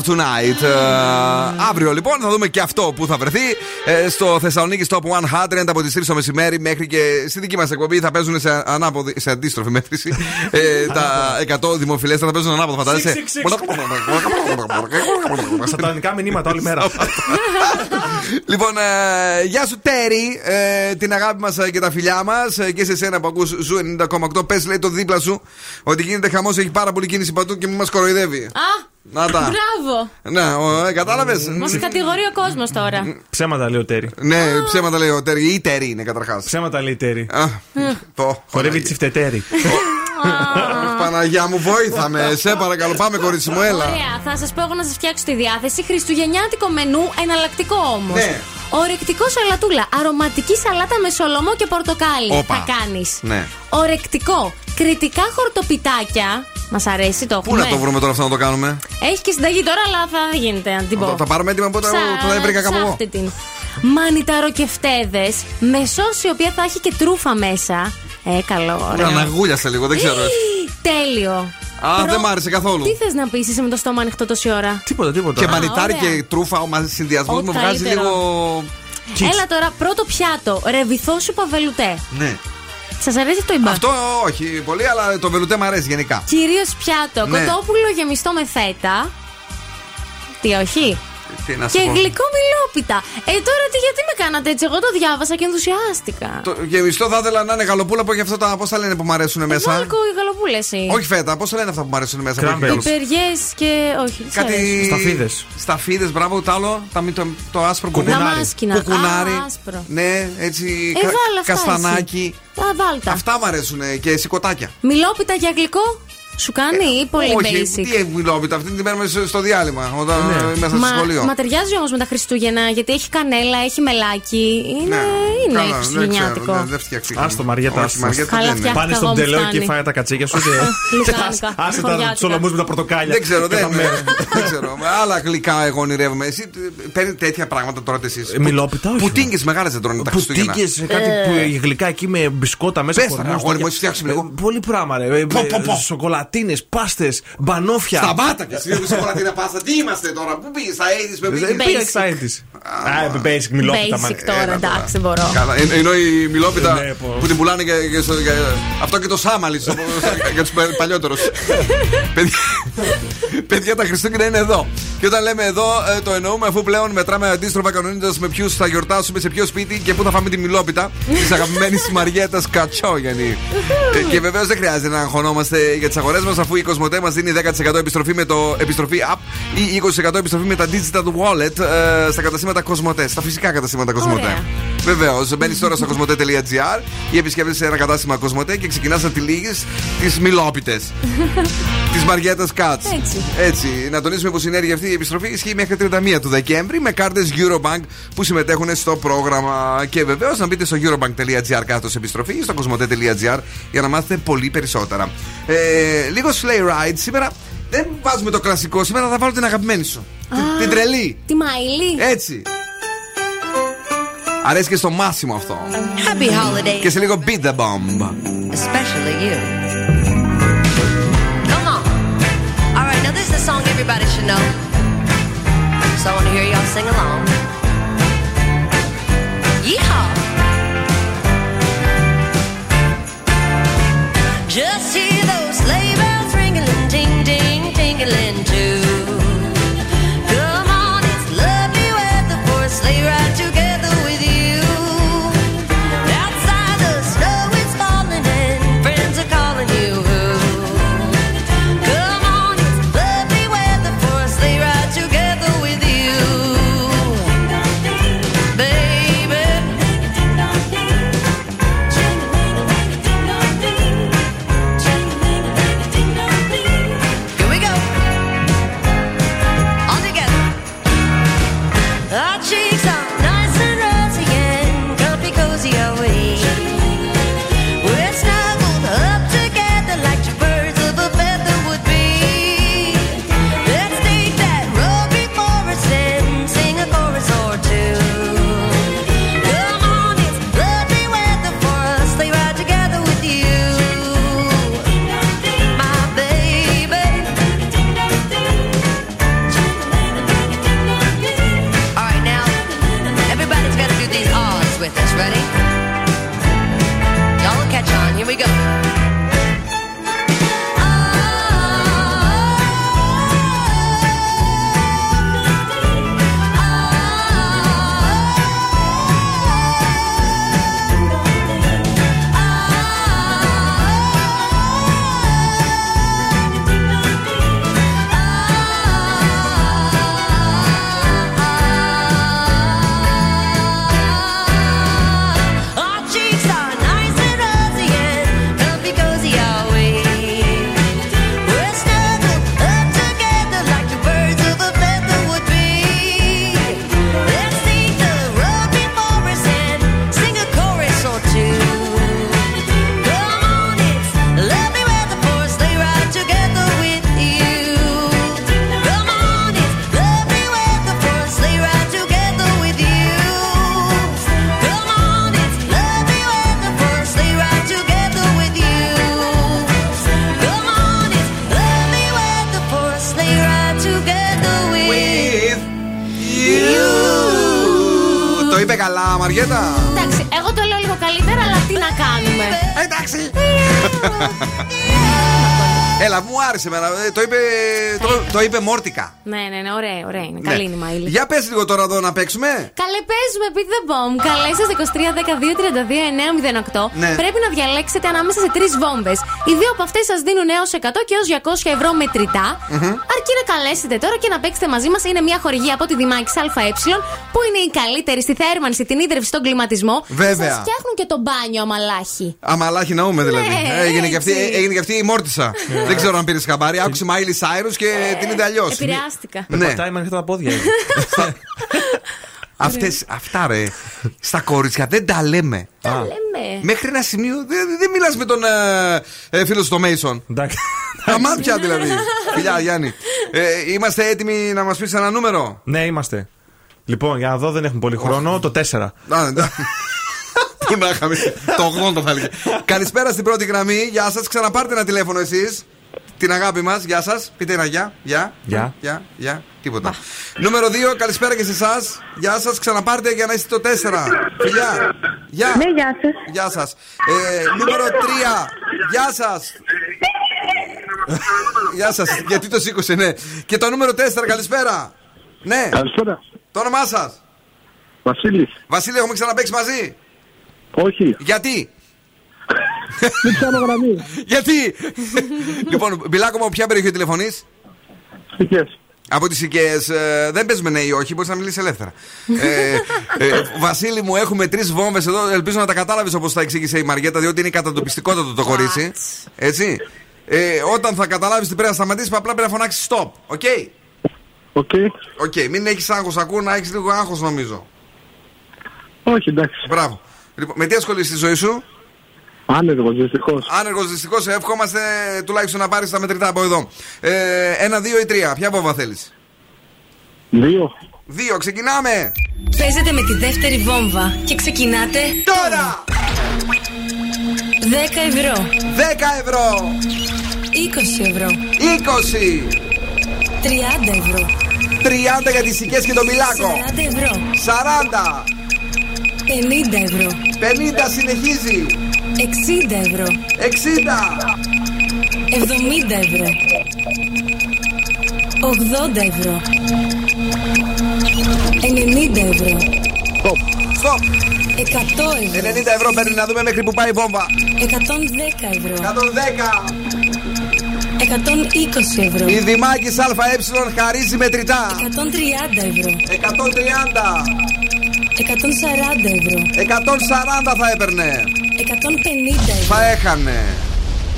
Love Tonight. Ε, αύριο λοιπόν θα δούμε και αυτό που θα βρεθεί ε, στο Θεσσαλονίκη Top 100 από τις 3 το μεσημέρι μέχρι και στη δική μας εκπομπή θα παίζουν σε, ανάποδη, σε αντίστροφη μέτρηση ε, τα 100 δημοφιλέστα θα παίζουν ανάποδα. Φαντάζεσαι; Σατανικά μηνύματα όλη μέρα. Λοιπόν, ε, γεια σου Τέρι, ε, την αγάπη μας και τα φιλιά μας και σε σένα που ακούς Zoo 90,8. Πες, λέει το δίπλα σου ότι γίνεται χαμός, έχει πάρα πολύ κίνηση παντού και μην μας κοροϊδεύει. Α! Να τα. Μπράβο! Ναι, ε, κατάλαβες. Μα κατηγορεί ο κόσμος τώρα. Ψέματα λέει ο Τέρι. Ναι, ψέματα λέει ο Τέρι. Ή Τέρι είναι καταρχάς. Ψέματα λέει Τέρι. Το. Χορεύει τσιφτετέρι. Παναγιά μου, βοήθαμε. Σε παρακαλώ, πάμε κορίτσι μου, έλα. Ωραία, θα σας πω εγώ να σας φτιάξω τη διάθεση. Χριστουγεννιάτικο μενού, εναλλακτικό όμως. Ναι. Ορεκτικό σαλατούλα. Αρωματική σαλάτα με σολομό και πορτοκάλι. Όπα. Θα κάνεις. Ναι. Ορεκτικό. Κριτικά χορτοπιτάκια. Μας αρέσει το Πού έχουμε. να το βρούμε τώρα αυτό να το κάνουμε; Έχει και συνταγή τώρα, αλλά θα γίνεται να την πω. Θα- θα πάρουμε έτοιμα, πότε Ψα- το έβρικα κάπου εγώ. ψάχτε την. Μανιταροκεφτέδες με σώση η οποία θα έχει και τρούφα μέσα. Ε, καλό, ωραίο. Αναγούλιασε λίγο, δεν ξέρω. Τέλειο. Α, Προ- δεν μ' άρεσε καθόλου. Τι θες να πεις, είσαι με το στόμα ανοιχτό τόση ώρα; Τίποτα, τίποτα. Και Α, μανιτάρι ωραία. και τρούφα, ο συνδυασμός Ό, μου βγάζει καλύτερο. λίγο. Έλα τώρα, πρώτο πιάτο. Ρεβιθό σου παβελουτέ. Ναι. Σας αρέσει αυτό ή μπα. Αυτό όχι πολύ, αλλά το βελουτέ μου αρέσει γενικά. Κυρίως πιάτο. Ναι. Κοτόπουλο γεμιστό με φέτα. Τι όχι; Τι να σου Και πω. γλυκό μιλόπιτα. Ε, τώρα τι, γιατί με κάνατε έτσι; Εγώ το διάβασα και ενθουσιάστηκα. Το γεμιστό θα ήθελα να είναι γαλοπούλα που έχει αυτά τα. Πώς τα λένε που μου αρέσουν μέσα; Βάλκο οι γαλοπούλες. Όχι φέτα, πώς τα λένε αυτά που μου αρέσουν μέσα. που έχει Κράμπερ. γαλοπούλα. Πιπεριές και. Όχι. τι Κάτι. αρέσει. Σταφίδες. Σταφίδες, μπράβο, το άλλο. Τα, το, το άσπρο κουκουνάρι. Δαμάσκηνα. Κουκουνάρι. Α, άσπρο. Ναι, έτσι. Ε, βάλε αυτά καστανάκι. Α, βάλτα. Αυτά μου αρέσουν και σηκωτάκια. Μιλόπιτα για γλυκό; Σου κάνει ή πολύ Όχι, basic. τι μιλόπιτα, αυτή την παίρνουμε στο στο διάλειμμα. Όταν μέσα στο Μα, σχολείο. μα ταιριάζει όμως με τα Χριστούγεννα γιατί έχει κανέλα, έχει μελάκι. Είναι, είναι Καλά, δεν χριστουγεννιάτικο. ξέρω, δεν- δεν φτιαχτήκαμε. Άστο Μαριέτα. Όχι, άστο. Μαριέτα Καλά δεν είναι. φτιάχτηκα Πάνε στον εγώ, μου τελέο φτάνει. και φάει τα κατσίκια σου. Λουκάνικα, Άσε τα χωριάτικα. τσολομού με τα πορτοκάλια. Δεν ξέρω, Και δεν, τα μέρα. δεν ξέρω. Με Άλλα γλυκά εγώ ονειρεύομαι. Εσύ ε, παίρνετε τέτοια πράγματα τώρα εσεί. Ε, Μιλόπιτα, όχι. Πουτίνγκε μεγάλες δεν τρώνε τα Χριστούγεννα. Πουτίκε, κάτι που- γλυκά εκεί με μπισκότα μέσα. Πες τα, χορμούς, αγόρι μου, τέτοια. έχεις φτιάξει λίγο. Ε, Πολύ πράγμα, ρε. Ε, Πω, πω, πω. Σοκολατίνε, πάστες, μπανόφια. Σταμάτα και εσύ σε όλα την πάστα. Τι είμαστε τώρα, πού πήγες, στα 80s με Δεν πήγες. πήγα στα έτης. Α, basic, μιλόπιτα. Basic μα. τώρα, Έλα, εντάξει, δεν μπορώ. Καλά, εν- ενώ η μιλόπιτα Ναι, πω. που την πουλάνε και, και στο, για- αυτό και το σάμαλι στο- για τους παλιότερους. παιδιά, παιδιά, τα Χριστούγεννα είναι εδώ. Και όταν λέμε εδώ, ε, το εννοούμε αφού πλέον μετράμε αντίστροφα κανονίζοντας με ποιους θα γιορτάσουμε, σε ποιο σπίτι και πού θα φάμε τη μιλόπιτα της αγαπημένης Μαριέτας Κατσόγενη. Ε, και βεβαίως δεν χρειάζεται να αγχωνόμαστε για τις αγορέ μας αφού η Κοσμοτέ μας δίνει 10% επιστροφή με το επιστροφή app ή 20% επιστροφή με τα digital wallet ε, στα καταστήματα Κοσμοτέ. Στα φυσικά καταστήματα Κοσμοτέ. Ωραία. Βεβαίως, μπαίνεις τώρα στο κοσμοτέ.gr ή επισκέπτεσαι ένα κατάστημα Κοσμοτέ και ξεκινάς να τυλίγεις τις μιλόπιτες. Τη Μαριέτα Κάτ. Έτσι. Έτσι. Να τονίσουμε πως η ενέργεια αυτή η επιστροφή ισχύει μέχρι 31 του Δεκέμβρη με κάρτες Eurobank που συμμετέχουν στο πρόγραμμα. Και βεβαίως να μπείτε στο eurobank.gr κάθετο επιστροφή ή στο κοσμοτέ.gr για να μάθετε πολύ περισσότερα. Ε, λίγο sleigh ride σήμερα. Δεν βάζουμε το κλασικό, σήμερα θα βάλω την αγαπημένη σου. Την, την τρελή. Τη Μαϊλή. Έτσι. Αρέσει και στο μάσιμο αυτό. Happy holidays, Και σε λίγο beat the bomb. especially you. Come on. All right, now this is a song everybody should know. So I want to hear y'all sing along. Yeehaw! Just hear those sleigh bells ringing, ding, ding, ding, ding. Μαριέτα. Εντάξει, εγώ το λέω λίγο καλύτερα, αλλά τι να κάνουμε. Εντάξει. Έλα, μου άρεσε εμένα. Ε, Το είπε, το, το είπε μόρτικα. Ναι, ναι, ναι, ωραία, ωραία είναι. Ναι. Καλή είναι η Μάιλι. Για πες λίγο τώρα εδώ να παίξουμε. Καλέ, παίζουμε Beat the Bomb. Καλέστε 23 12 32 908. Ναι. Πρέπει να διαλέξετε ανάμεσα σε τρεις βόμβες. Οι δύο από αυτές σας δίνουν έως 100 και έως 200 ευρώ μετρητά. Μμμ. Αρκεί να καλέσετε τώρα και να παίξετε μαζί μας. Είναι μια χορηγία από τη Δημάκη ΑΕ, που είναι η καλύτερη στη θέρμανση, την ίδρυυση, στον κλιματισμό. Βέβαια. Σας φτιάχνουν και το μπάνιο αμαλάχη. Αμαλάχη ναούμε δηλαδή. Ναι, Ε, έγινε, και αυτή, έτσι. έγινε και αυτή η μόρτισα. Δεν ξέρω αν πήρες χαμπάρι. Άκουσε Μάιλι Σάιρους και την είδε αλλιώς. Επηρεάστηκα. Ναι. Πατάει με ανοιχτά τα πόδια. Αυτές, αυτά ρε. Στα κορίτσια δεν τα λέμε. Τα λέμε. Μέχρι ένα σημείο δεν, δεν μιλά με τον ε, ε, φίλος στο Μέισον. Εντάξει. Τα μάτια δηλαδή. Φιλιά, Γιάννη. Ε, είμαστε έτοιμοι να μας πεις ένα νούμερο; Ναι, είμαστε. Λοιπόν, για να δω, δεν έχουμε πολύ χρόνο. Το 4. Α, ναι. Πού να είχαμε. Το 80 θα έλεγε. Καλησπέρα στην πρώτη γραμμή. Γεια σας. Ξαναπάρτε ένα τηλέφωνο εσείς. Την αγάπη μας. Γεια σας. Πείτε ένα γεια. Γεια. Γεια. Γεια. Γεια. Τίποτα. Νούμερο 2. Καλησπέρα και σε εσάς. Γεια σας. Ξαναπάρτε για να είστε το 4. Φιλιά. Γεια. Ναι, γεια σας. Γεια σας. Ε, νούμερο 3. Γεια σας. Γεια σας. Γιατί το σήκωσε, ναι. Και το νούμερο 4. Καλησπέρα. Ναι. Καλησπέρα. Το όνομά σας. Βασίλης. Βασίλη, έχουμε ξαναπέξει μαζί. Όχι. Γιατί; Δεν πιάνω γραμμή. Γιατί; λοιπόν, Μπιλάκο μου, από ποια περιοχή τηλεφωνείς; Σικές. Από τις οικίε. δεν παίζουμε ναι ή όχι, μπορείς να μιλήσεις ελεύθερα. ε, ε, Βασίλη μου, έχουμε τρεις βόμβες εδώ. Ελπίζω να τα κατάλαβες όπως τα εξήγησε η Μαριέτα, διότι είναι κατατοπιστικότατο το κορίτσι. Έτσι. Ε, όταν θα καταλάβεις τι πρέπει να σταματήσεις, απλά πρέπει να φωνάξεις stop. OK; OK. OK. Μην έχεις άγχος, ακούω να έχεις λίγο άγχος νομίζω. Όχι, εντάξει. Μπράβο. Λοιπόν, με τι ασχολείσαι στη ζωή σου; Άνεργος, δυστυχώς. Άνεργος δυστυχώς, ευχόμαστε τουλάχιστον να πάρεις τα μετρητά από εδώ. Ε, ένα, δύο ή τρία. Ποια βόμβα θέλεις; Δύο. Δύο, ξεκινάμε. Παίζετε με τη δεύτερη βόμβα και ξεκινάτε τώρα! 10 ευρώ. 10 ευρώ. 20 ευρώ. 20. 30 ευρώ. 30 για τις οικίες και τον Μιλάκο. 40 ευρώ. 40. 50 ευρώ. 50 συνεχίζει. 60 ευρώ. 60. 70 ευρώ. 80 ευρώ. 90 ευρώ. Stop. Stop. 100 ευρώ. 90 ευρώ παίρνει να δούμε μέχρι που πάει η βόμβα. 110 ευρώ. 110. 120 ευρώ. Η Δημάκης ΑΕ χαρίζει μετρητά. 130 ευρώ. 130. 140 ευρώ. 140 θα έπαιρνε. 150 ευρώ. Θα έχανε.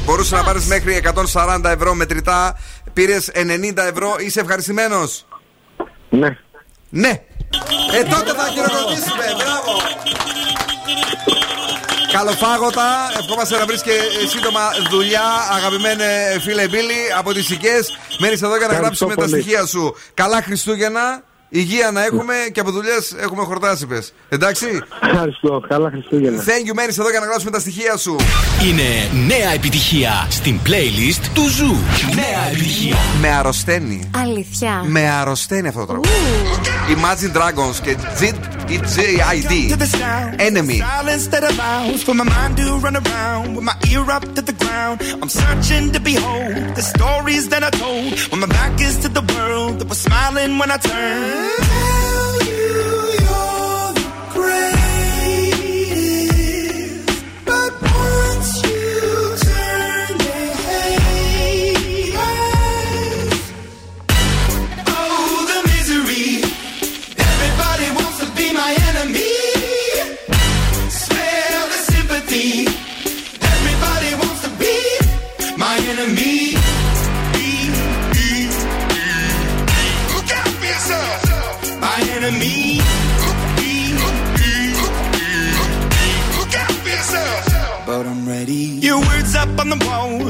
Μπορούσε να πάρεις μέχρι 140 ευρώ μετρητά. Πήρες 90 ευρώ. Είσαι ευχαριστημένος; Ναι. Ναι. Ε, τότε θα χειροκροτήσουμε. Μπράβο. Καλοφάγωτα. Ευχόμαστε να βρεις και σύντομα δουλειά, αγαπημένε φίλε Μπίλη, από τις οικές. Μένεις εδώ για να Ευχαριστώ γράψουμε τα πολύ. στοιχεία σου. Καλά Χριστούγεννα. Υγεία να έχουμε και από δουλειές έχουμε χορτάσει, πες. Εντάξει; Ευχαριστώ. Καλά Χριστούγεννα. Thank you, μένει εδώ για να γράψουμε τα στοιχεία σου. Είναι νέα επιτυχία στην playlist του Ζου. Νέα επιτυχία. Με αρρωσταίνει. Αλήθεια. Με αρρωσταίνει αυτό το τραγούδι. Imagine Dragons και GJID. Enemy. Silence that allows for my mind to run around with my ear up to the ground. I'm searching to behold the stories that I told when my back is to the world that was smiling when I turned. move.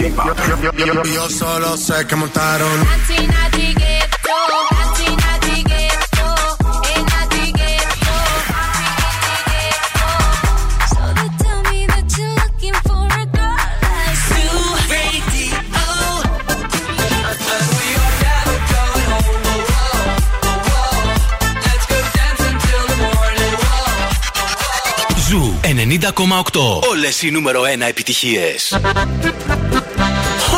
Luis y J Yo solo sé que montaron. Ζου 90,8. Όλες οι νούμερο 1 επιτυχίες.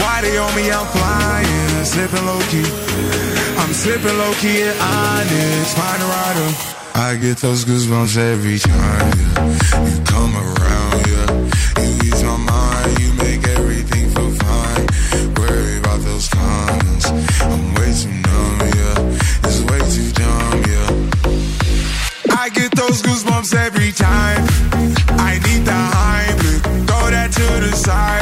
Why they on me? I'm flying, slipping low key. I'm slipping low key at Onyx, find a rider. I get those goosebumps every time, yeah. You come around, yeah. You ease my mind, you make everything feel fine. Worry about those comments. I'm way too numb, yeah. It's way too dumb, yeah. I get those goosebumps every time. I need the Heimlich, throw that to the side.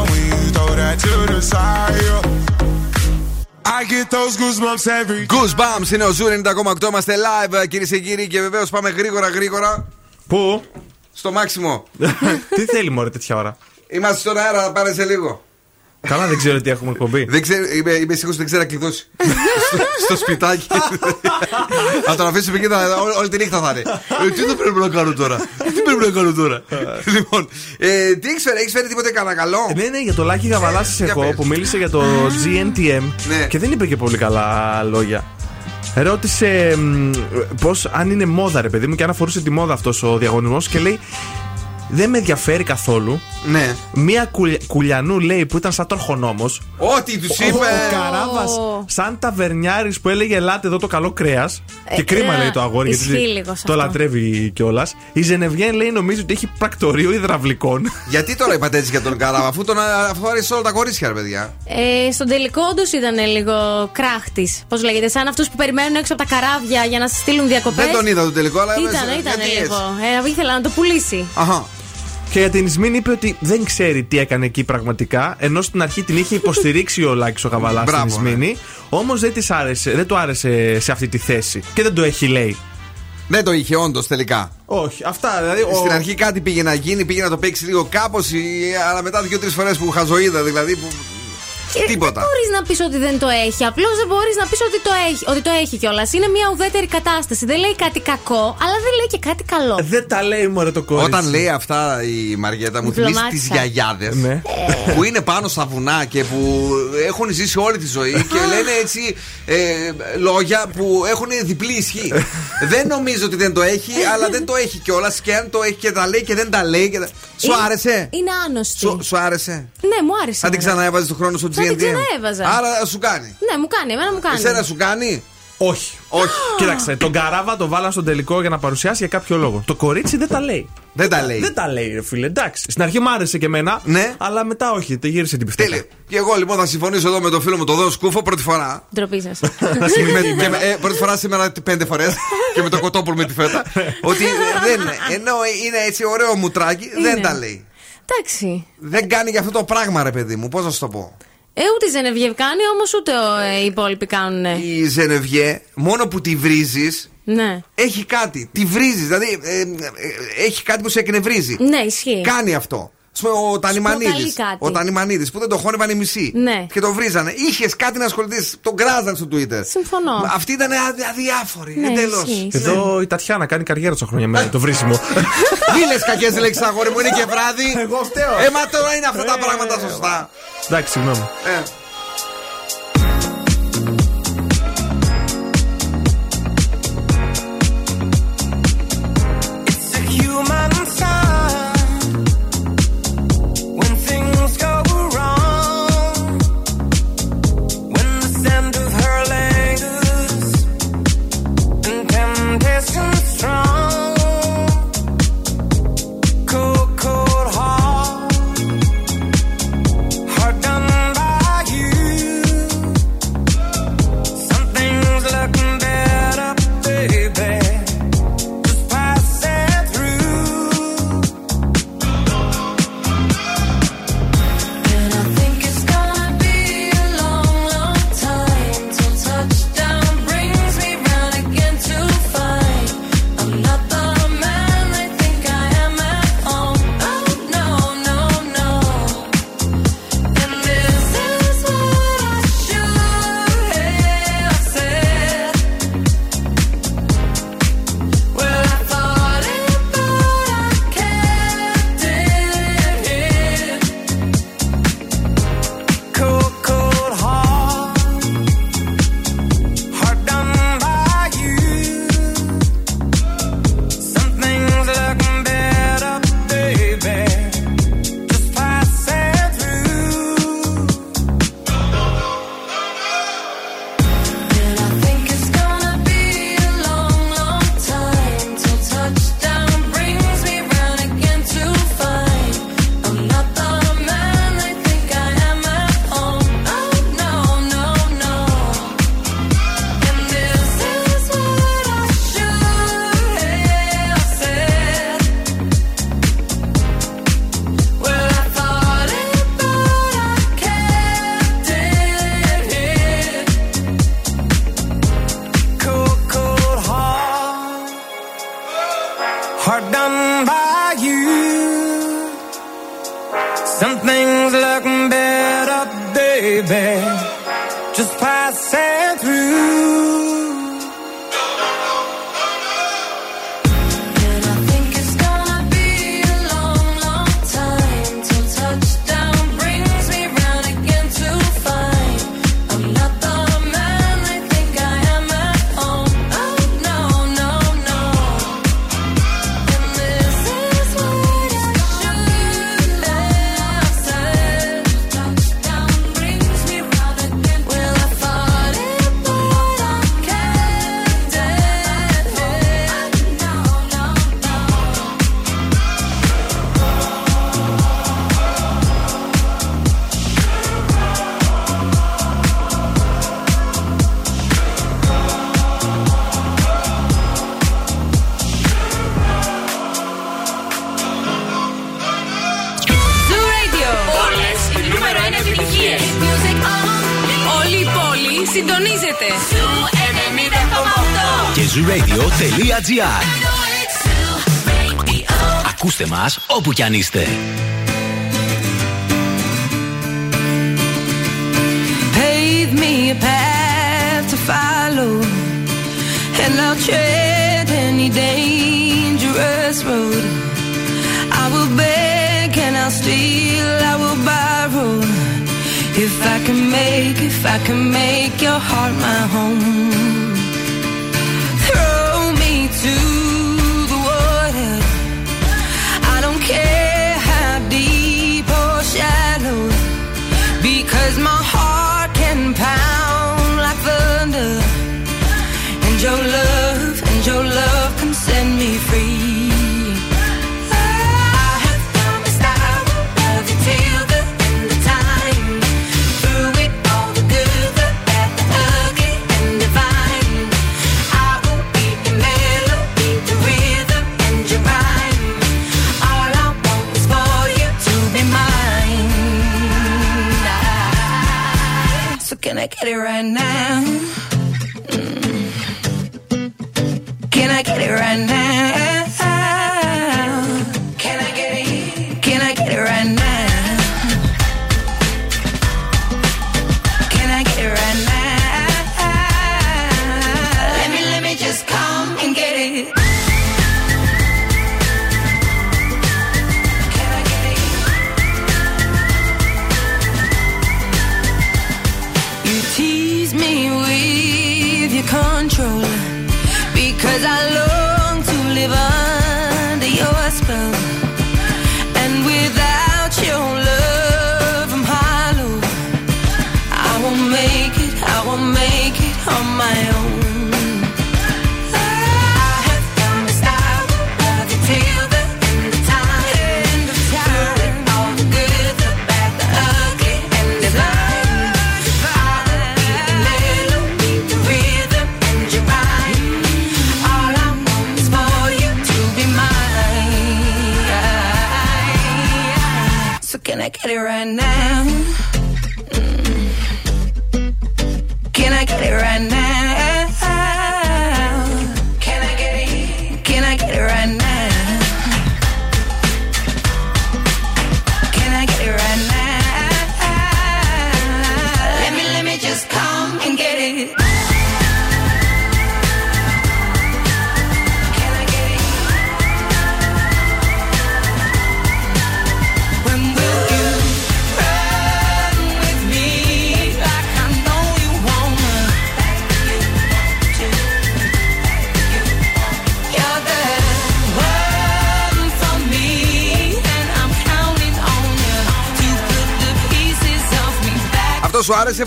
when you throw that to the side. yeah. I get those goosebumps every Goosebumps είναι ο Zoo 90,8. Είμαστε live κυρίες και κύριοι και βεβαίως πάμε γρήγορα γρήγορα. Πού; Στο μάξιμο. Τι θέλει μωρέ τέτοια ώρα; Είμαστε στον αέρα, θα πάρε σε λίγο. Καλά δεν ξέρω τι έχουμε εκπομπή. Δεν ξέρω, είμαι, είμαι σίγουρος ότι δεν ξέρει να κλειδώσει. στο, στο σπιτάκι. Θα τον αφήσουμε εκεί, θα- όλη, όλη τη νύχτα θα είναι. Ε, τι δεν πρέπει να κάνω τώρα; Τι πρέπει να κάνω τώρα; λοιπόν, ε, τι έχεις φέρει, έχεις φέρει τίποτε κανένα καλό; Ε, Ναι, ναι, για το Λάκη Γαβαλάσης Για εγώ πες. που μίλησε για το GNTM Ναι. και δεν είπε και πολύ καλά λόγια. Ρώτησε πώς αν είναι μόδα, ρε παιδί μου, και αν αφορούσε τη μόδα αυτός ο διαγωνισμός και λέει. Δεν με ενδιαφέρει καθόλου. Ναι. Μία κουλ- κουλιανού λέει που ήταν σαν τροχονόμος. Ό,τι τους είπε. Ο Καράβας, σαν ταβερνιάρης που έλεγε Ελάτε εδώ το καλό κρέας. και κρίμα ε, λέει το αγόρι, ισχύει γιατί λίγο σε το αυτό. λατρεύει κιόλας. Η Ζενεβιέν λέει νομίζω ότι έχει πρακτορείο υδραυλικών. Γιατί τώρα είπατε έτσι για τον Καράβα, αφού τον αφού άρεσε όλα τα κορίτσια, ρε παιδιά. Ε, στον τελικό όντως ήταν λίγο κράχτης. Πώς λέγεται, σαν αυτούς που περιμένουν έξω από τα καράβια για να σε στείλουν διακοπές. Δεν τον είδα το τελικό, αλλά. Ήταν, μέσα- ήταν γιατί λίγο. έτσι. Ε, ήθελα να το πουλήσει. Αχα. Και για την Ισμήν είπε ότι δεν ξέρει τι έκανε εκεί πραγματικά, ενώ στην αρχή την είχε υποστηρίξει ο Λάκης ο Καβαλά στην Μπράβο, ναι. Ισμήνη. Όμως δεν, της άρεσε, δεν του άρεσε σε αυτή τη θέση. Και δεν το έχει, λέει. Δεν το είχε όντως τελικά. Όχι, αυτά δηλαδή. ο- Στην αρχή κάτι πήγε να γίνει, πήγε να το παίξει λίγο κάπως, αλλά μετά δύο-τρεις φορές που χαζοείδα δηλαδή. Που... Τίποτα. Δεν μπορείς να πεις ότι δεν το έχει. Απλώς δεν μπορείς να πεις ότι το έχει, ότι το έχει κιόλας. Είναι μια ουδέτερη κατάσταση. Δεν λέει κάτι κακό, αλλά δεν λέει και κάτι καλό. Δεν τα λέει μωρέ το κορίτσι. Όταν λέει αυτά η Μαριέτα, μου θυμίζει τις Διπλωμάτισα. γιαγιάδες Ναι. που είναι πάνω στα βουνά και που έχουν ζήσει όλη τη ζωή και λένε έτσι ε, λόγια που έχουν διπλή ισχύ. δεν νομίζω ότι δεν το έχει, αλλά δεν το έχει κιόλας. Και αν το έχει και τα λέει και δεν τα λέει. Και τα... Σου Είναι- άρεσε; Είναι άνοστή. Σου, σου άρεσε; Ναι, μου άρεσε. Θα την εμένα. ξαναέβαζες το χρόνο στο GNT. Θα την ξαναέβαζα. Άρα σου κάνει. Ναι, μου κάνει, εμένα μου κάνει. Εσένα σου κάνει; Όχι. Όχι. Κοίταξε, τον καράβα το βάλαν στον τελικό για να παρουσιάσει για κάποιο λόγο. Το κορίτσι δεν τα λέει. Δεν τα λέει. Δεν τα λέει, ρε φίλε. Εντάξει. Στην αρχή μου άρεσε και εμένα. Ναι. Αλλά μετά όχι. Τη γύρισε την πιστέλα. Τέλεια. Και εγώ λοιπόν θα συμφωνήσω εδώ με το φίλο μου το Δόν Σκούφο πρώτη φορά. Ντροπή σας. Ε, πρώτη φορά σήμερα πέντε φορές. και με το κοτόπουλο με τη φέτα. ότι δεν. Ενώ είναι έτσι ωραίο μουτράκι, δεν τα λέει. Εντάξει. Δεν κάνει για αυτό το πράγμα, ρε παιδί μου. Πώς να σου το πω. Ε, ούτε η Ζενεβιέ κάνει, όμως ούτε ε, οι υπόλοιποι κάνουν. Η Ζενεβιέ, μόνο που τη βρίζεις, ναι. Έχει κάτι. Τη βρίζεις. Δηλαδή, ε, ε, έχει κάτι που σε εκνευρίζει. Ναι, ισχύει. Κάνει αυτό ο Τανιμανίδη. Ο Τανιμανίδη που δεν το χώνευαν οι μισοί. Ναι. Και το βρίζανε. Είχες κάτι να ασχοληθείς. το κράζαν στο Twitter. Συμφωνώ. Αυτή ήταν αδιάφορη. Ναι, Εντελώς. Εδώ ναι. η Τατιάνα κάνει καριέρα στο χρόνια με το βρίσιμο. Μην λε κακές λέξεις, αγόρι μου, είναι και βράδυ. Εγώ φταίω. Ε, τώρα είναι αυτά τα πράγματα σωστά. Εντάξει, συγγνώμη. Ε. μας όπου κι αν είστε. Pave me a path to follow And I'll tread any dangerous road. I will beg and I'll steal, I will borrow. If I can make, if I can make your heart my home.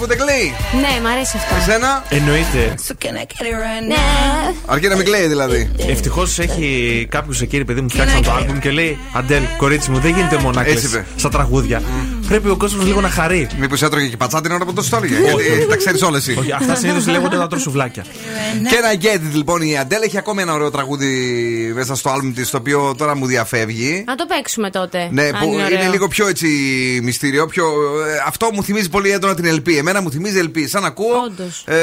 Αυτό σου άρεσε που τεκλεί. Ναι, μ' αρέσει αυτό. Εσένα; Εννοείται. So can I get it right Ναι. now? Αρκεί να μην κλαίει δηλαδή. Ευτυχώς έχει κάποιου εκεί, ρε παιδί μου, φτιάξαν το album και λέει Αντέλ, κορίτσι μου, δεν γίνεται μόνο να Έτσι κλαις είπε. στα τραγούδια. Πρέπει ο κόσμος λίγο να χαρεί. Μήπως έτρωγε και πατσά την ώρα που το στόλιγε. Γιατί τα ξέρεις όλες εσύ. Όχι, αυτά συνήθως λέγονται να τρως σουβλάκια. Και ένα get it λοιπόν η Αντέλ έχει ακόμη ένα ωραίο τραγούδι μέσα στο άλμπουμ της το οποίο τώρα μου διαφεύγει. Να το παίξουμε τότε. Ναι, αν που είναι, είναι ωραίο. λίγο πιο έτσι μυστήριο. Πιο, ε, αυτό μου θυμίζει πολύ έντονα την LP. Εμένα μου θυμίζει LP. Σαν να ακούω Όντως. ε,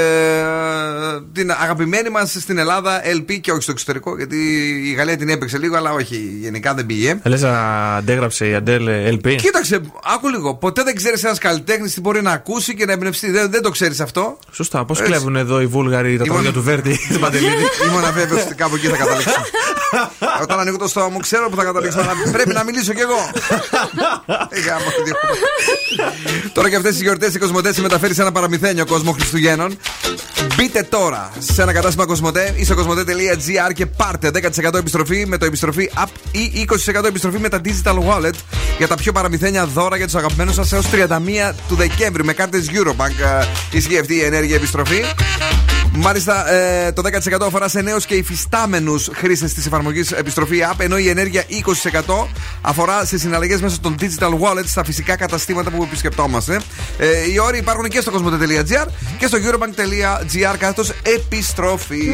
την αγαπημένη μας στην Ελλάδα LP και όχι στο εξωτερικό. Γιατί η Γαλλία την έπαιξε λίγο, αλλά όχι, γενικά δεν πήγε. Λες να αντέγραψε η Αντέλ LP. Κοίταξε, άκου λίγο. Ποτέ δεν ξέρεις ένας καλλιτέχνης τι μπορεί να ακούσει και να εμπνευστεί. Δεν, δεν το ξέρεις αυτό. Σωστά, πώς Έτσι. κλέβουν εδώ οι Βούλγαροι τα τραγούδια του Βέρντι στην Παντελίδη. Ήμουν βέβαιο ότι κάπου εκεί θα καταλήξω. Όταν ανοίγω το στόμα μου, ξέρω που θα καταλήξω. Αλλά πρέπει να μιλήσω κι εγώ. Ε, γάμο, τι έχουμε. Τώρα και αυτές τις γιορτές η Κοσμοτέ συμμεταφέρει σε ένα παραμυθένιο κόσμο Χριστουγέννων. Μπείτε τώρα σε ένα κατάστημα Κοσμοτέ ή στο κοσμοτέ.gr και πάρτε 10% επιστροφή με το επιστροφή app ή 20% επιστροφή με τα digital wallet για τα πιο παραμυθένια δώρα για τους αγαπημένους σας έως 31 του Δεκέμβρη με κάρτες Eurobank. ε, Ισχύει αυτή η ενέργεια επιστροφή. Μάλιστα, ε, το 10% αφορά σε νέους και υφιστάμενους χρήστες της εφαρμογής επιστροφή app, ενώ η ενέργεια 20% αφορά σε συναλλαγές μέσω των digital wallets στα φυσικά καταστήματα που επισκεπτόμαστε. Ε, οι όροι υπάρχουν και στο cosmote.gr και στο eurobank.gr κάθετο επιστροφή.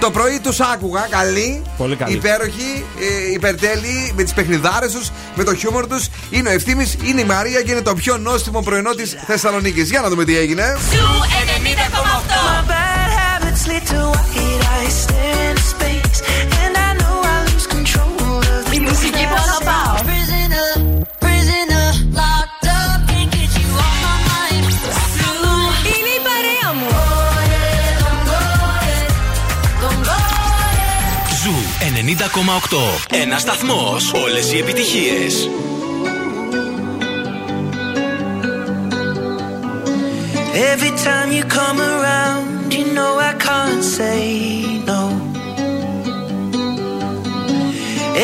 Το πρωί τους άκουγα καλή, Πολύ καλή. υπέροχοι, ε, υπερτέλειοι, με τις παιχνιδάρες τους, με το χιούμορ τους. Είναι ο ευθύνη, είναι η Μαρία και είναι το πιο νόστιμο πρωινό της Θεσσαλονίκης. Για να δούμε τι έγινε. My bad habits lead Ένα σταθμό. Όλε οι επιτυχίε. Every time you come around, you know I can't say no.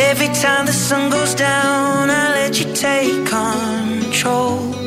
Every time the sun goes down, I let you take control.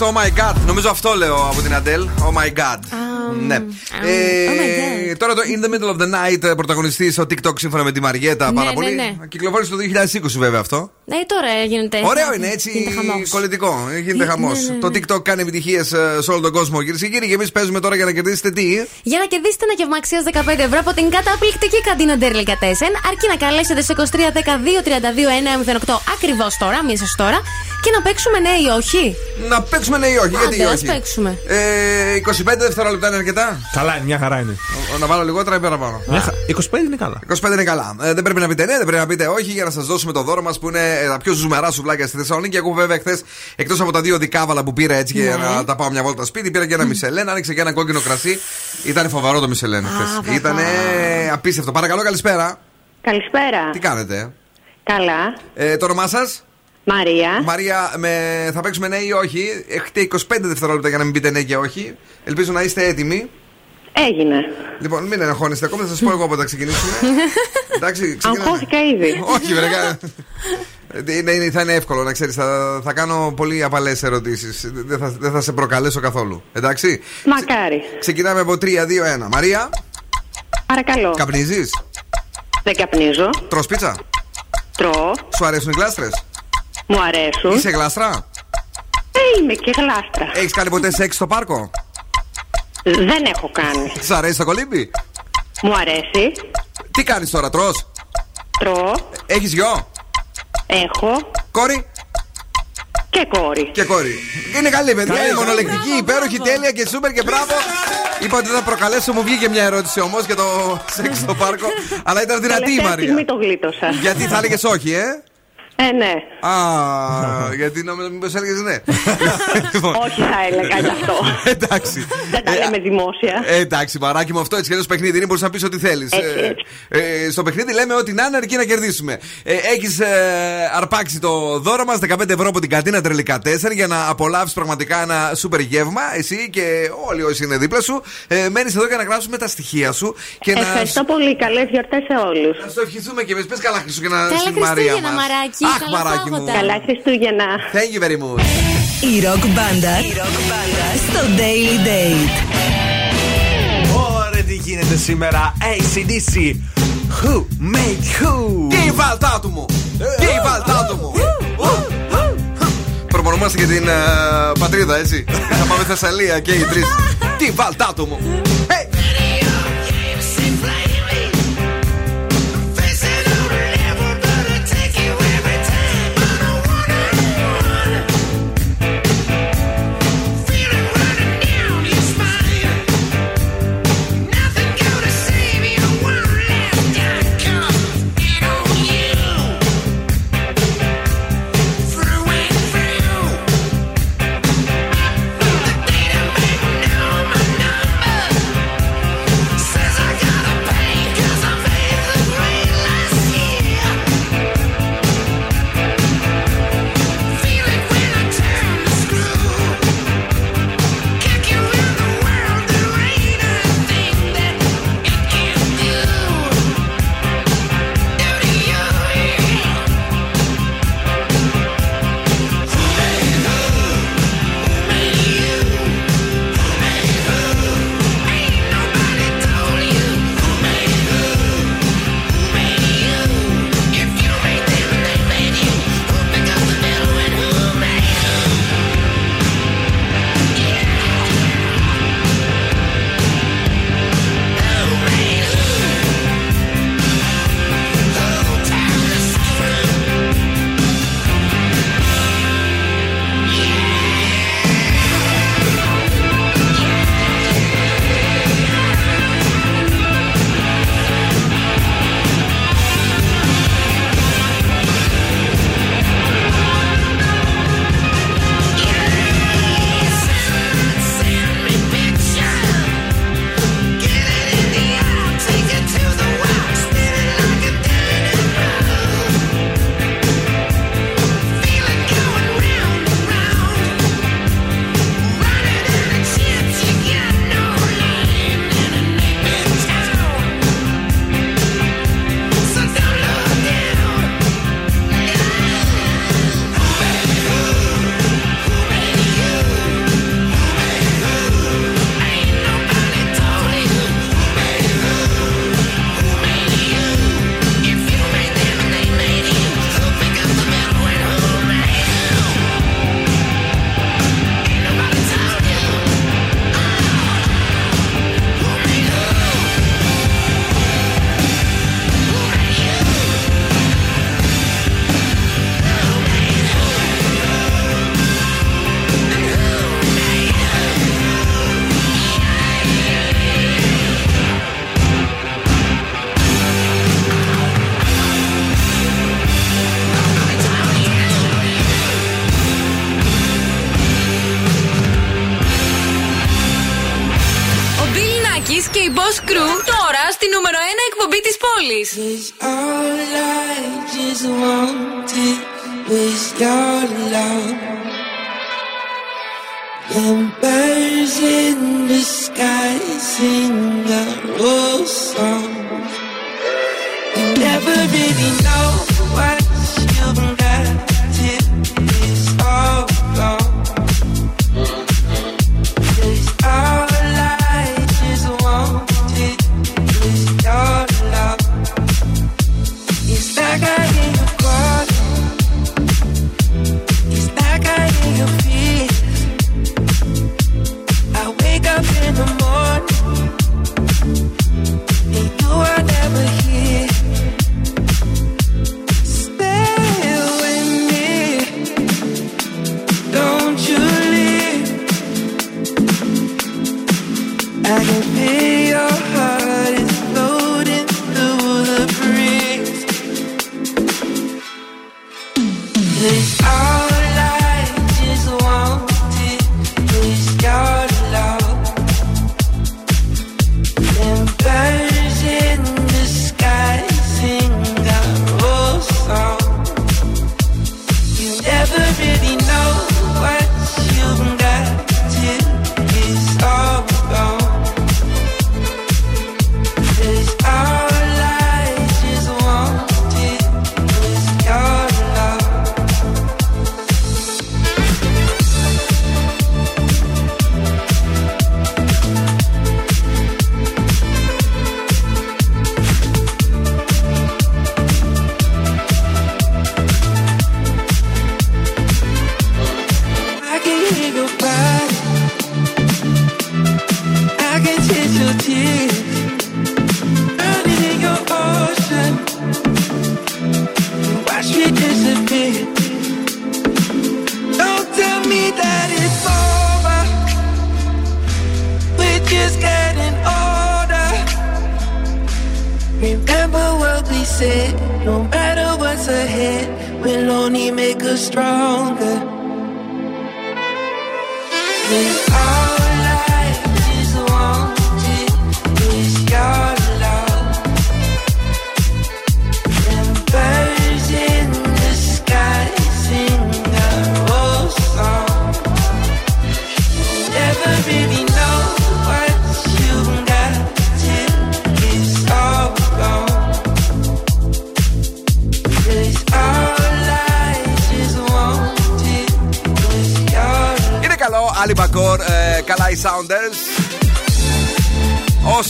Λέει πρέπει να λες το Oh my god. Νομίζω αυτό λέω από την Αντέλ. Oh my god. ναι. Ε, τώρα το In the Middle of the Night ε, πρωταγωνιστής στο TikTok σύμφωνα με τη Μαριέτα. Ναι, πάρα ναι, πολύ. ναι. Κυκλοφόρησε το 2020 βέβαια αυτό. Ναι, τώρα γίνεται. Ωραίο είναι έτσι Γίνεται χαμός. κολλητικό. Ε, Γίνεται χαμός. ναι, ναι, Το TikTok κάνει επιτυχίες σε όλο τον κόσμο, κυρίες και κύριοι. Και εμείς παίζουμε τώρα για να κερδίσετε τι; Για να κερδίσετε ένα γεύμα αξίας 15 ευρώ από την καταπληκτική καντίνα Ντέρλι Κατέσεν, αρκεί να καλέσετε σε 23 12 2 32 108 ακριβώς τώρα, μία σας τώρα, και να παίξουμε ναι ή όχι; Να παίξουμε ναι ή όχι. γιατί Άντε, ας όχι. παίξουμε. Ε, 25 δευτερόλεπτα είναι αρκετά; Καλά, είναι, μια χαρά είναι. Ο- Να βάλω λιγότερα ή παραπάνω; Μια χα- 25 είναι καλά. 25 είναι καλά. Ε, δεν πρέπει να πείτε ναι, δεν πρέπει να πείτε όχι για να σας δώσουμε το δώρο μας που είναι ε, τα πιο ζουμερά σουβλάκια στη Θεσσαλονίκη. Εγώ βέβαια χθες εκτός από τα δύο δικάβαλα που πήρα έτσι για Ναι. να τα πάω μια βόλτα σπίτι, πήρα και ένα Μισελέν, άνοιξε και ένα κόκκινο κρασί. Ήταν φοβερό το Μισελέν χθες. Ήταν απίστευτο. Παρακαλώ, καλησπέρα. Καλησπέρα. Τι κάνετε, Καλά. ε, Το όνομά σας; Μαρία. Μαρία, με... θα παίξουμε ναι ή όχι. Έχετε 25 δευτερόλεπτα για να μην πείτε ναι και όχι. Ελπίζω να είστε έτοιμοι. Έγινε. Λοιπόν, μην αγχώνεστε ακόμα, θα σας πω εγώ πότε θα ξεκινήσουμε. Εντάξει, ξεκινάμε. Αγχώθηκα ήδη. Όχι, βρε. Είναι, είναι, θα είναι εύκολο να ξέρεις. Θα, θα κάνω πολύ απαλές ερωτήσεις. Δεν θα, δεν θα σε προκαλέσω καθόλου. Εντάξει. Μακάρι. Ξεκινάμε από 3, 2, 1. Μαρία, Παρακαλώ. καπνίζεις; Δεν καπνίζω. Τρώ πίτσα; Τρώω. Σου αρέσουν οι γλάστρες; Μου αρέσουν. Είσαι γλάστρα; Ε, είμαι και γλάστρα. Έχεις κάνει ποτέ σεξ στο πάρκο; Δεν έχω κάνει. Σ' αρέσει το κολύμπι; Μου αρέσει. Τι κάνεις τώρα, τρώ. Τρώω. Έχεις γιο; Έχω. Κόρη; Και κόρη. Και κόρη. Είναι καλή παιδιά, Καλή. είναι μονολεκτική, Μπράβο, υπέροχη, μπράβο. τέλεια και σούπερ και μπράβο. Είπα ότι δεν θα προκαλέσω, μου βγήκε μια ερώτηση όμως για το σεξ στο πάρκο. Αλλά ήταν δυνατή η Τελευταία Μαρία. στιγμή το γλίτωσα. Γιατί θα έλεγες όχι, ε; Ε, ναι. Α, γιατί νόμιζα μήπως έλεγες ναι. Λοιπόν, Όχι θα έλεγα γι' αυτό. Εντάξει. Δεν τα λέμε δημόσια. Ε, εντάξει, μαράκι μου, αυτό έτσι και παιχνίδι είναι, μπορείς να πεις ό,τι θέλεις. Έτσι, Ε, στο παιχνίδι λέμε ότι να είναι αρκεί να κερδίσουμε. Ε, Έχεις ε, αρπάξει το δώρο μας, 15 ευρώ από την καντίνα Τρελικά 4 για να απολαύσεις πραγματικά ένα σούπερ γεύμα. Εσύ και όλοι όσοι είναι δίπλα σου. Ε, Μένεις εδώ για να γράψουμε τα στοιχεία σου και να. Ευχαριστώ πολύ. Καλές γιορτές σε όλους. Να στο ευχηθούμε και εμείς. Πες καλά Χριστούγεννα Καλά στην Μαρία Χριστούγεννα, μας. μαράκι. Αχ, καλά μαράκι μου. Πάγωτα. Καλά Χριστούγεννα. Thank you very much. Η ροκ μπάντα στο Daily Date. Ωραία, τι γίνεται σήμερα. ACDC. Who made who? Τι βαλτάτου μου! Τι βαλτάτου μου! Προπονούμαστε και την ε, πατρίδα, έτσι. Θα πάμε Θεσσαλία και οι τρεις. Τι βαλτάτου μου! Hey!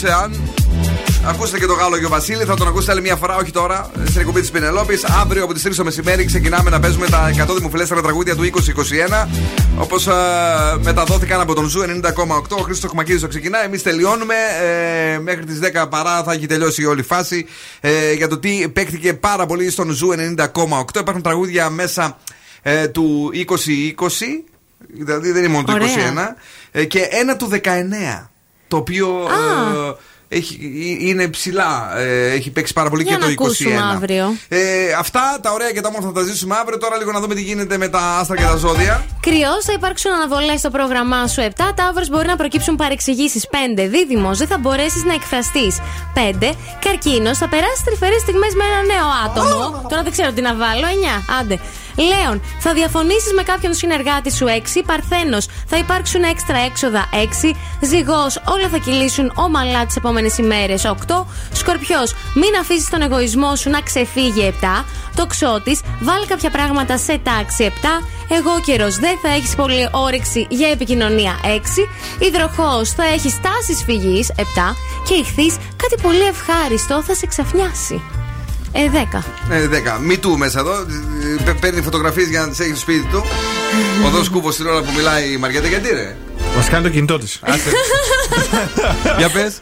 Ocean. Ακούστε και τον Γάλλο Άγιο Βασίλη, θα τον ακούσετε άλλη μια φορά, όχι τώρα, στην εκπομπή της Πινελόπης. Αύριο από τις 3 το μεσημέρι ξεκινάμε να παίζουμε τα 100 δημοφιλέστερα τραγούδια του 2021. Όπως μεταδόθηκαν από τον Zoo 90,8. Ο Χρήστος Χμακίδη το ξεκινά. Εμείς τελειώνουμε. Ε, μέχρι τις 10 παρά θα έχει τελειώσει η όλη φάση. Ε, για το τι παίχτηκε πάρα πολύ στον Zoo 90,8. Υπάρχουν τραγούδια μέσα ε, του 2020. Δηλαδή δεν είναι μόνο το Ωραία. 21. Ε, και ένα του 19. Το οποίο ε, έχει, ε, είναι ψηλά. Ε, έχει παίξει πάρα πολύ Για και να το 21. ακούσουμε αύριο. Ε, αυτά τα ωραία και τα όμορφα θα τα ζήσουμε αύριο. Τώρα λίγο να δούμε τι γίνεται με τα άστρα και τα ζώδια. Κρυός, θα υπάρξουν αναβολές στο πρόγραμμά σου 7. Ταύρο μπορεί να προκύψουν παρεξηγήσεις 5. Δίδυμο, δεν θα μπορέσεις να εκφραστείς 5. Καρκίνος, θα περάσεις τρυφερές στιγμές με ένα νέο άτομο. Τώρα δεν ξέρω τι να βάλω. 9. Άντε. Λέων, θα διαφωνήσεις με κάποιον συνεργάτη σου 6. Παρθένος, θα υπάρξουν έξτρα έξοδα 6. Ζυγός, όλα θα κυλήσουν ομαλά τις επόμενες ημέρες 8. Σκορπιός, μην αφήσεις τον εγωισμό σου να ξεφύγει 7. Τοξότης, βάλει κάποια πράγματα σε τάξη 7. Εγώ καιρός, δεν θα έχεις πολύ όρεξη για επικοινωνία 6. Υδροχός, θα έχεις τάσεις φυγής 7. Και ηχθείς, κάτι πολύ ευχάριστο θα σε ξαφνιάσει. Ε, 10. Ε, 10. Μη του μέσα εδώ. Ε, παι- Παίρνει φωτογραφίες για να τις έχεις στο σπίτι του. Ο δός κούβο την ώρα που μιλάει η Μαριέτα. Γιατί ρε; Μας κάνει το κινητό της. Για πες.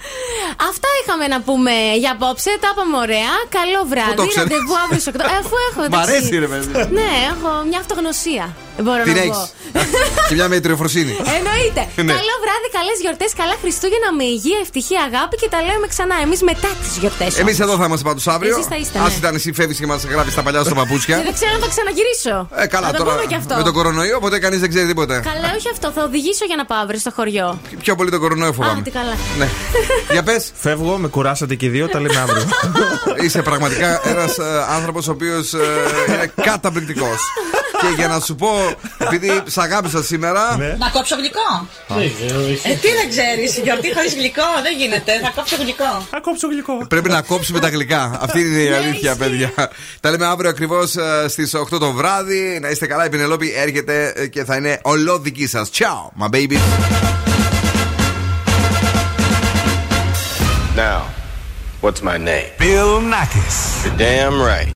Αυτά είχαμε να πούμε για απόψε. Τα είπαμε ωραία. Καλό βράδυ. το ξέρεις; Ραντεβού αύριο στι 8. Ε, αφού έχω. Μ' εντάξει. αρέσει, ρε παιδί. Ναι, έχω μια αυτογνωσία. Δεν μπορώ Την να έχεις. πω. Και μια μετριοφροσύνη. Εννοείται. Ναι. Καλό βράδυ, καλές γιορτές, καλά Χριστούγεννα με υγεία, ευτυχία, αγάπη και τα λέμε ξανά εμείς μετά τις γιορτές. Εμείς εδώ θα είμαστε πάντως αύριο. Εσείς θα είστε, Α ναι. ήταν εσύ φεύγεις και μας γράφεις τα παλιά σου παπούτσια. Και δεν ξέρω αν θα ξαναγυρίσω. Ε, καλά θα το τώρα. πούμε και αυτό. Με τον κορονοϊό, οπότε κανείς δεν ξέρει τίποτα. Καλά, όχι αυτό. Θα οδηγήσω για να πάω αύριο στο χωριό. Πιο πολύ τον κορονοϊό Α, φοβάμαι. τι καλά. Ναι. Για πες. Φεύγω, με κουράσατε και οι δύο, τα λέμε αύριο. Είσαι πραγματικά ένας άνθρωπος ο οποίος είναι καταπληκτικός. Και για να σου πω, επειδή σ' αγάπησα σήμερα. Ναι. Να κόψω γλυκό. Ε, τι δεν ξέρεις, γιορτή χωρίς γλυκό δεν γίνεται. Θα κόψω γλυκό. Θα κόψω γλυκό. Πρέπει να κόψουμε τα γλυκά. Αυτή είναι η αλήθεια, παιδιά. Τα λέμε αύριο ακριβώς στις 8 το βράδυ. Να είστε καλά, η Πινελόπη έρχεται ε, και θα είναι ολόδική σας. Ciao, my baby. Now, what's my name? Bill Nackis. You're damn right.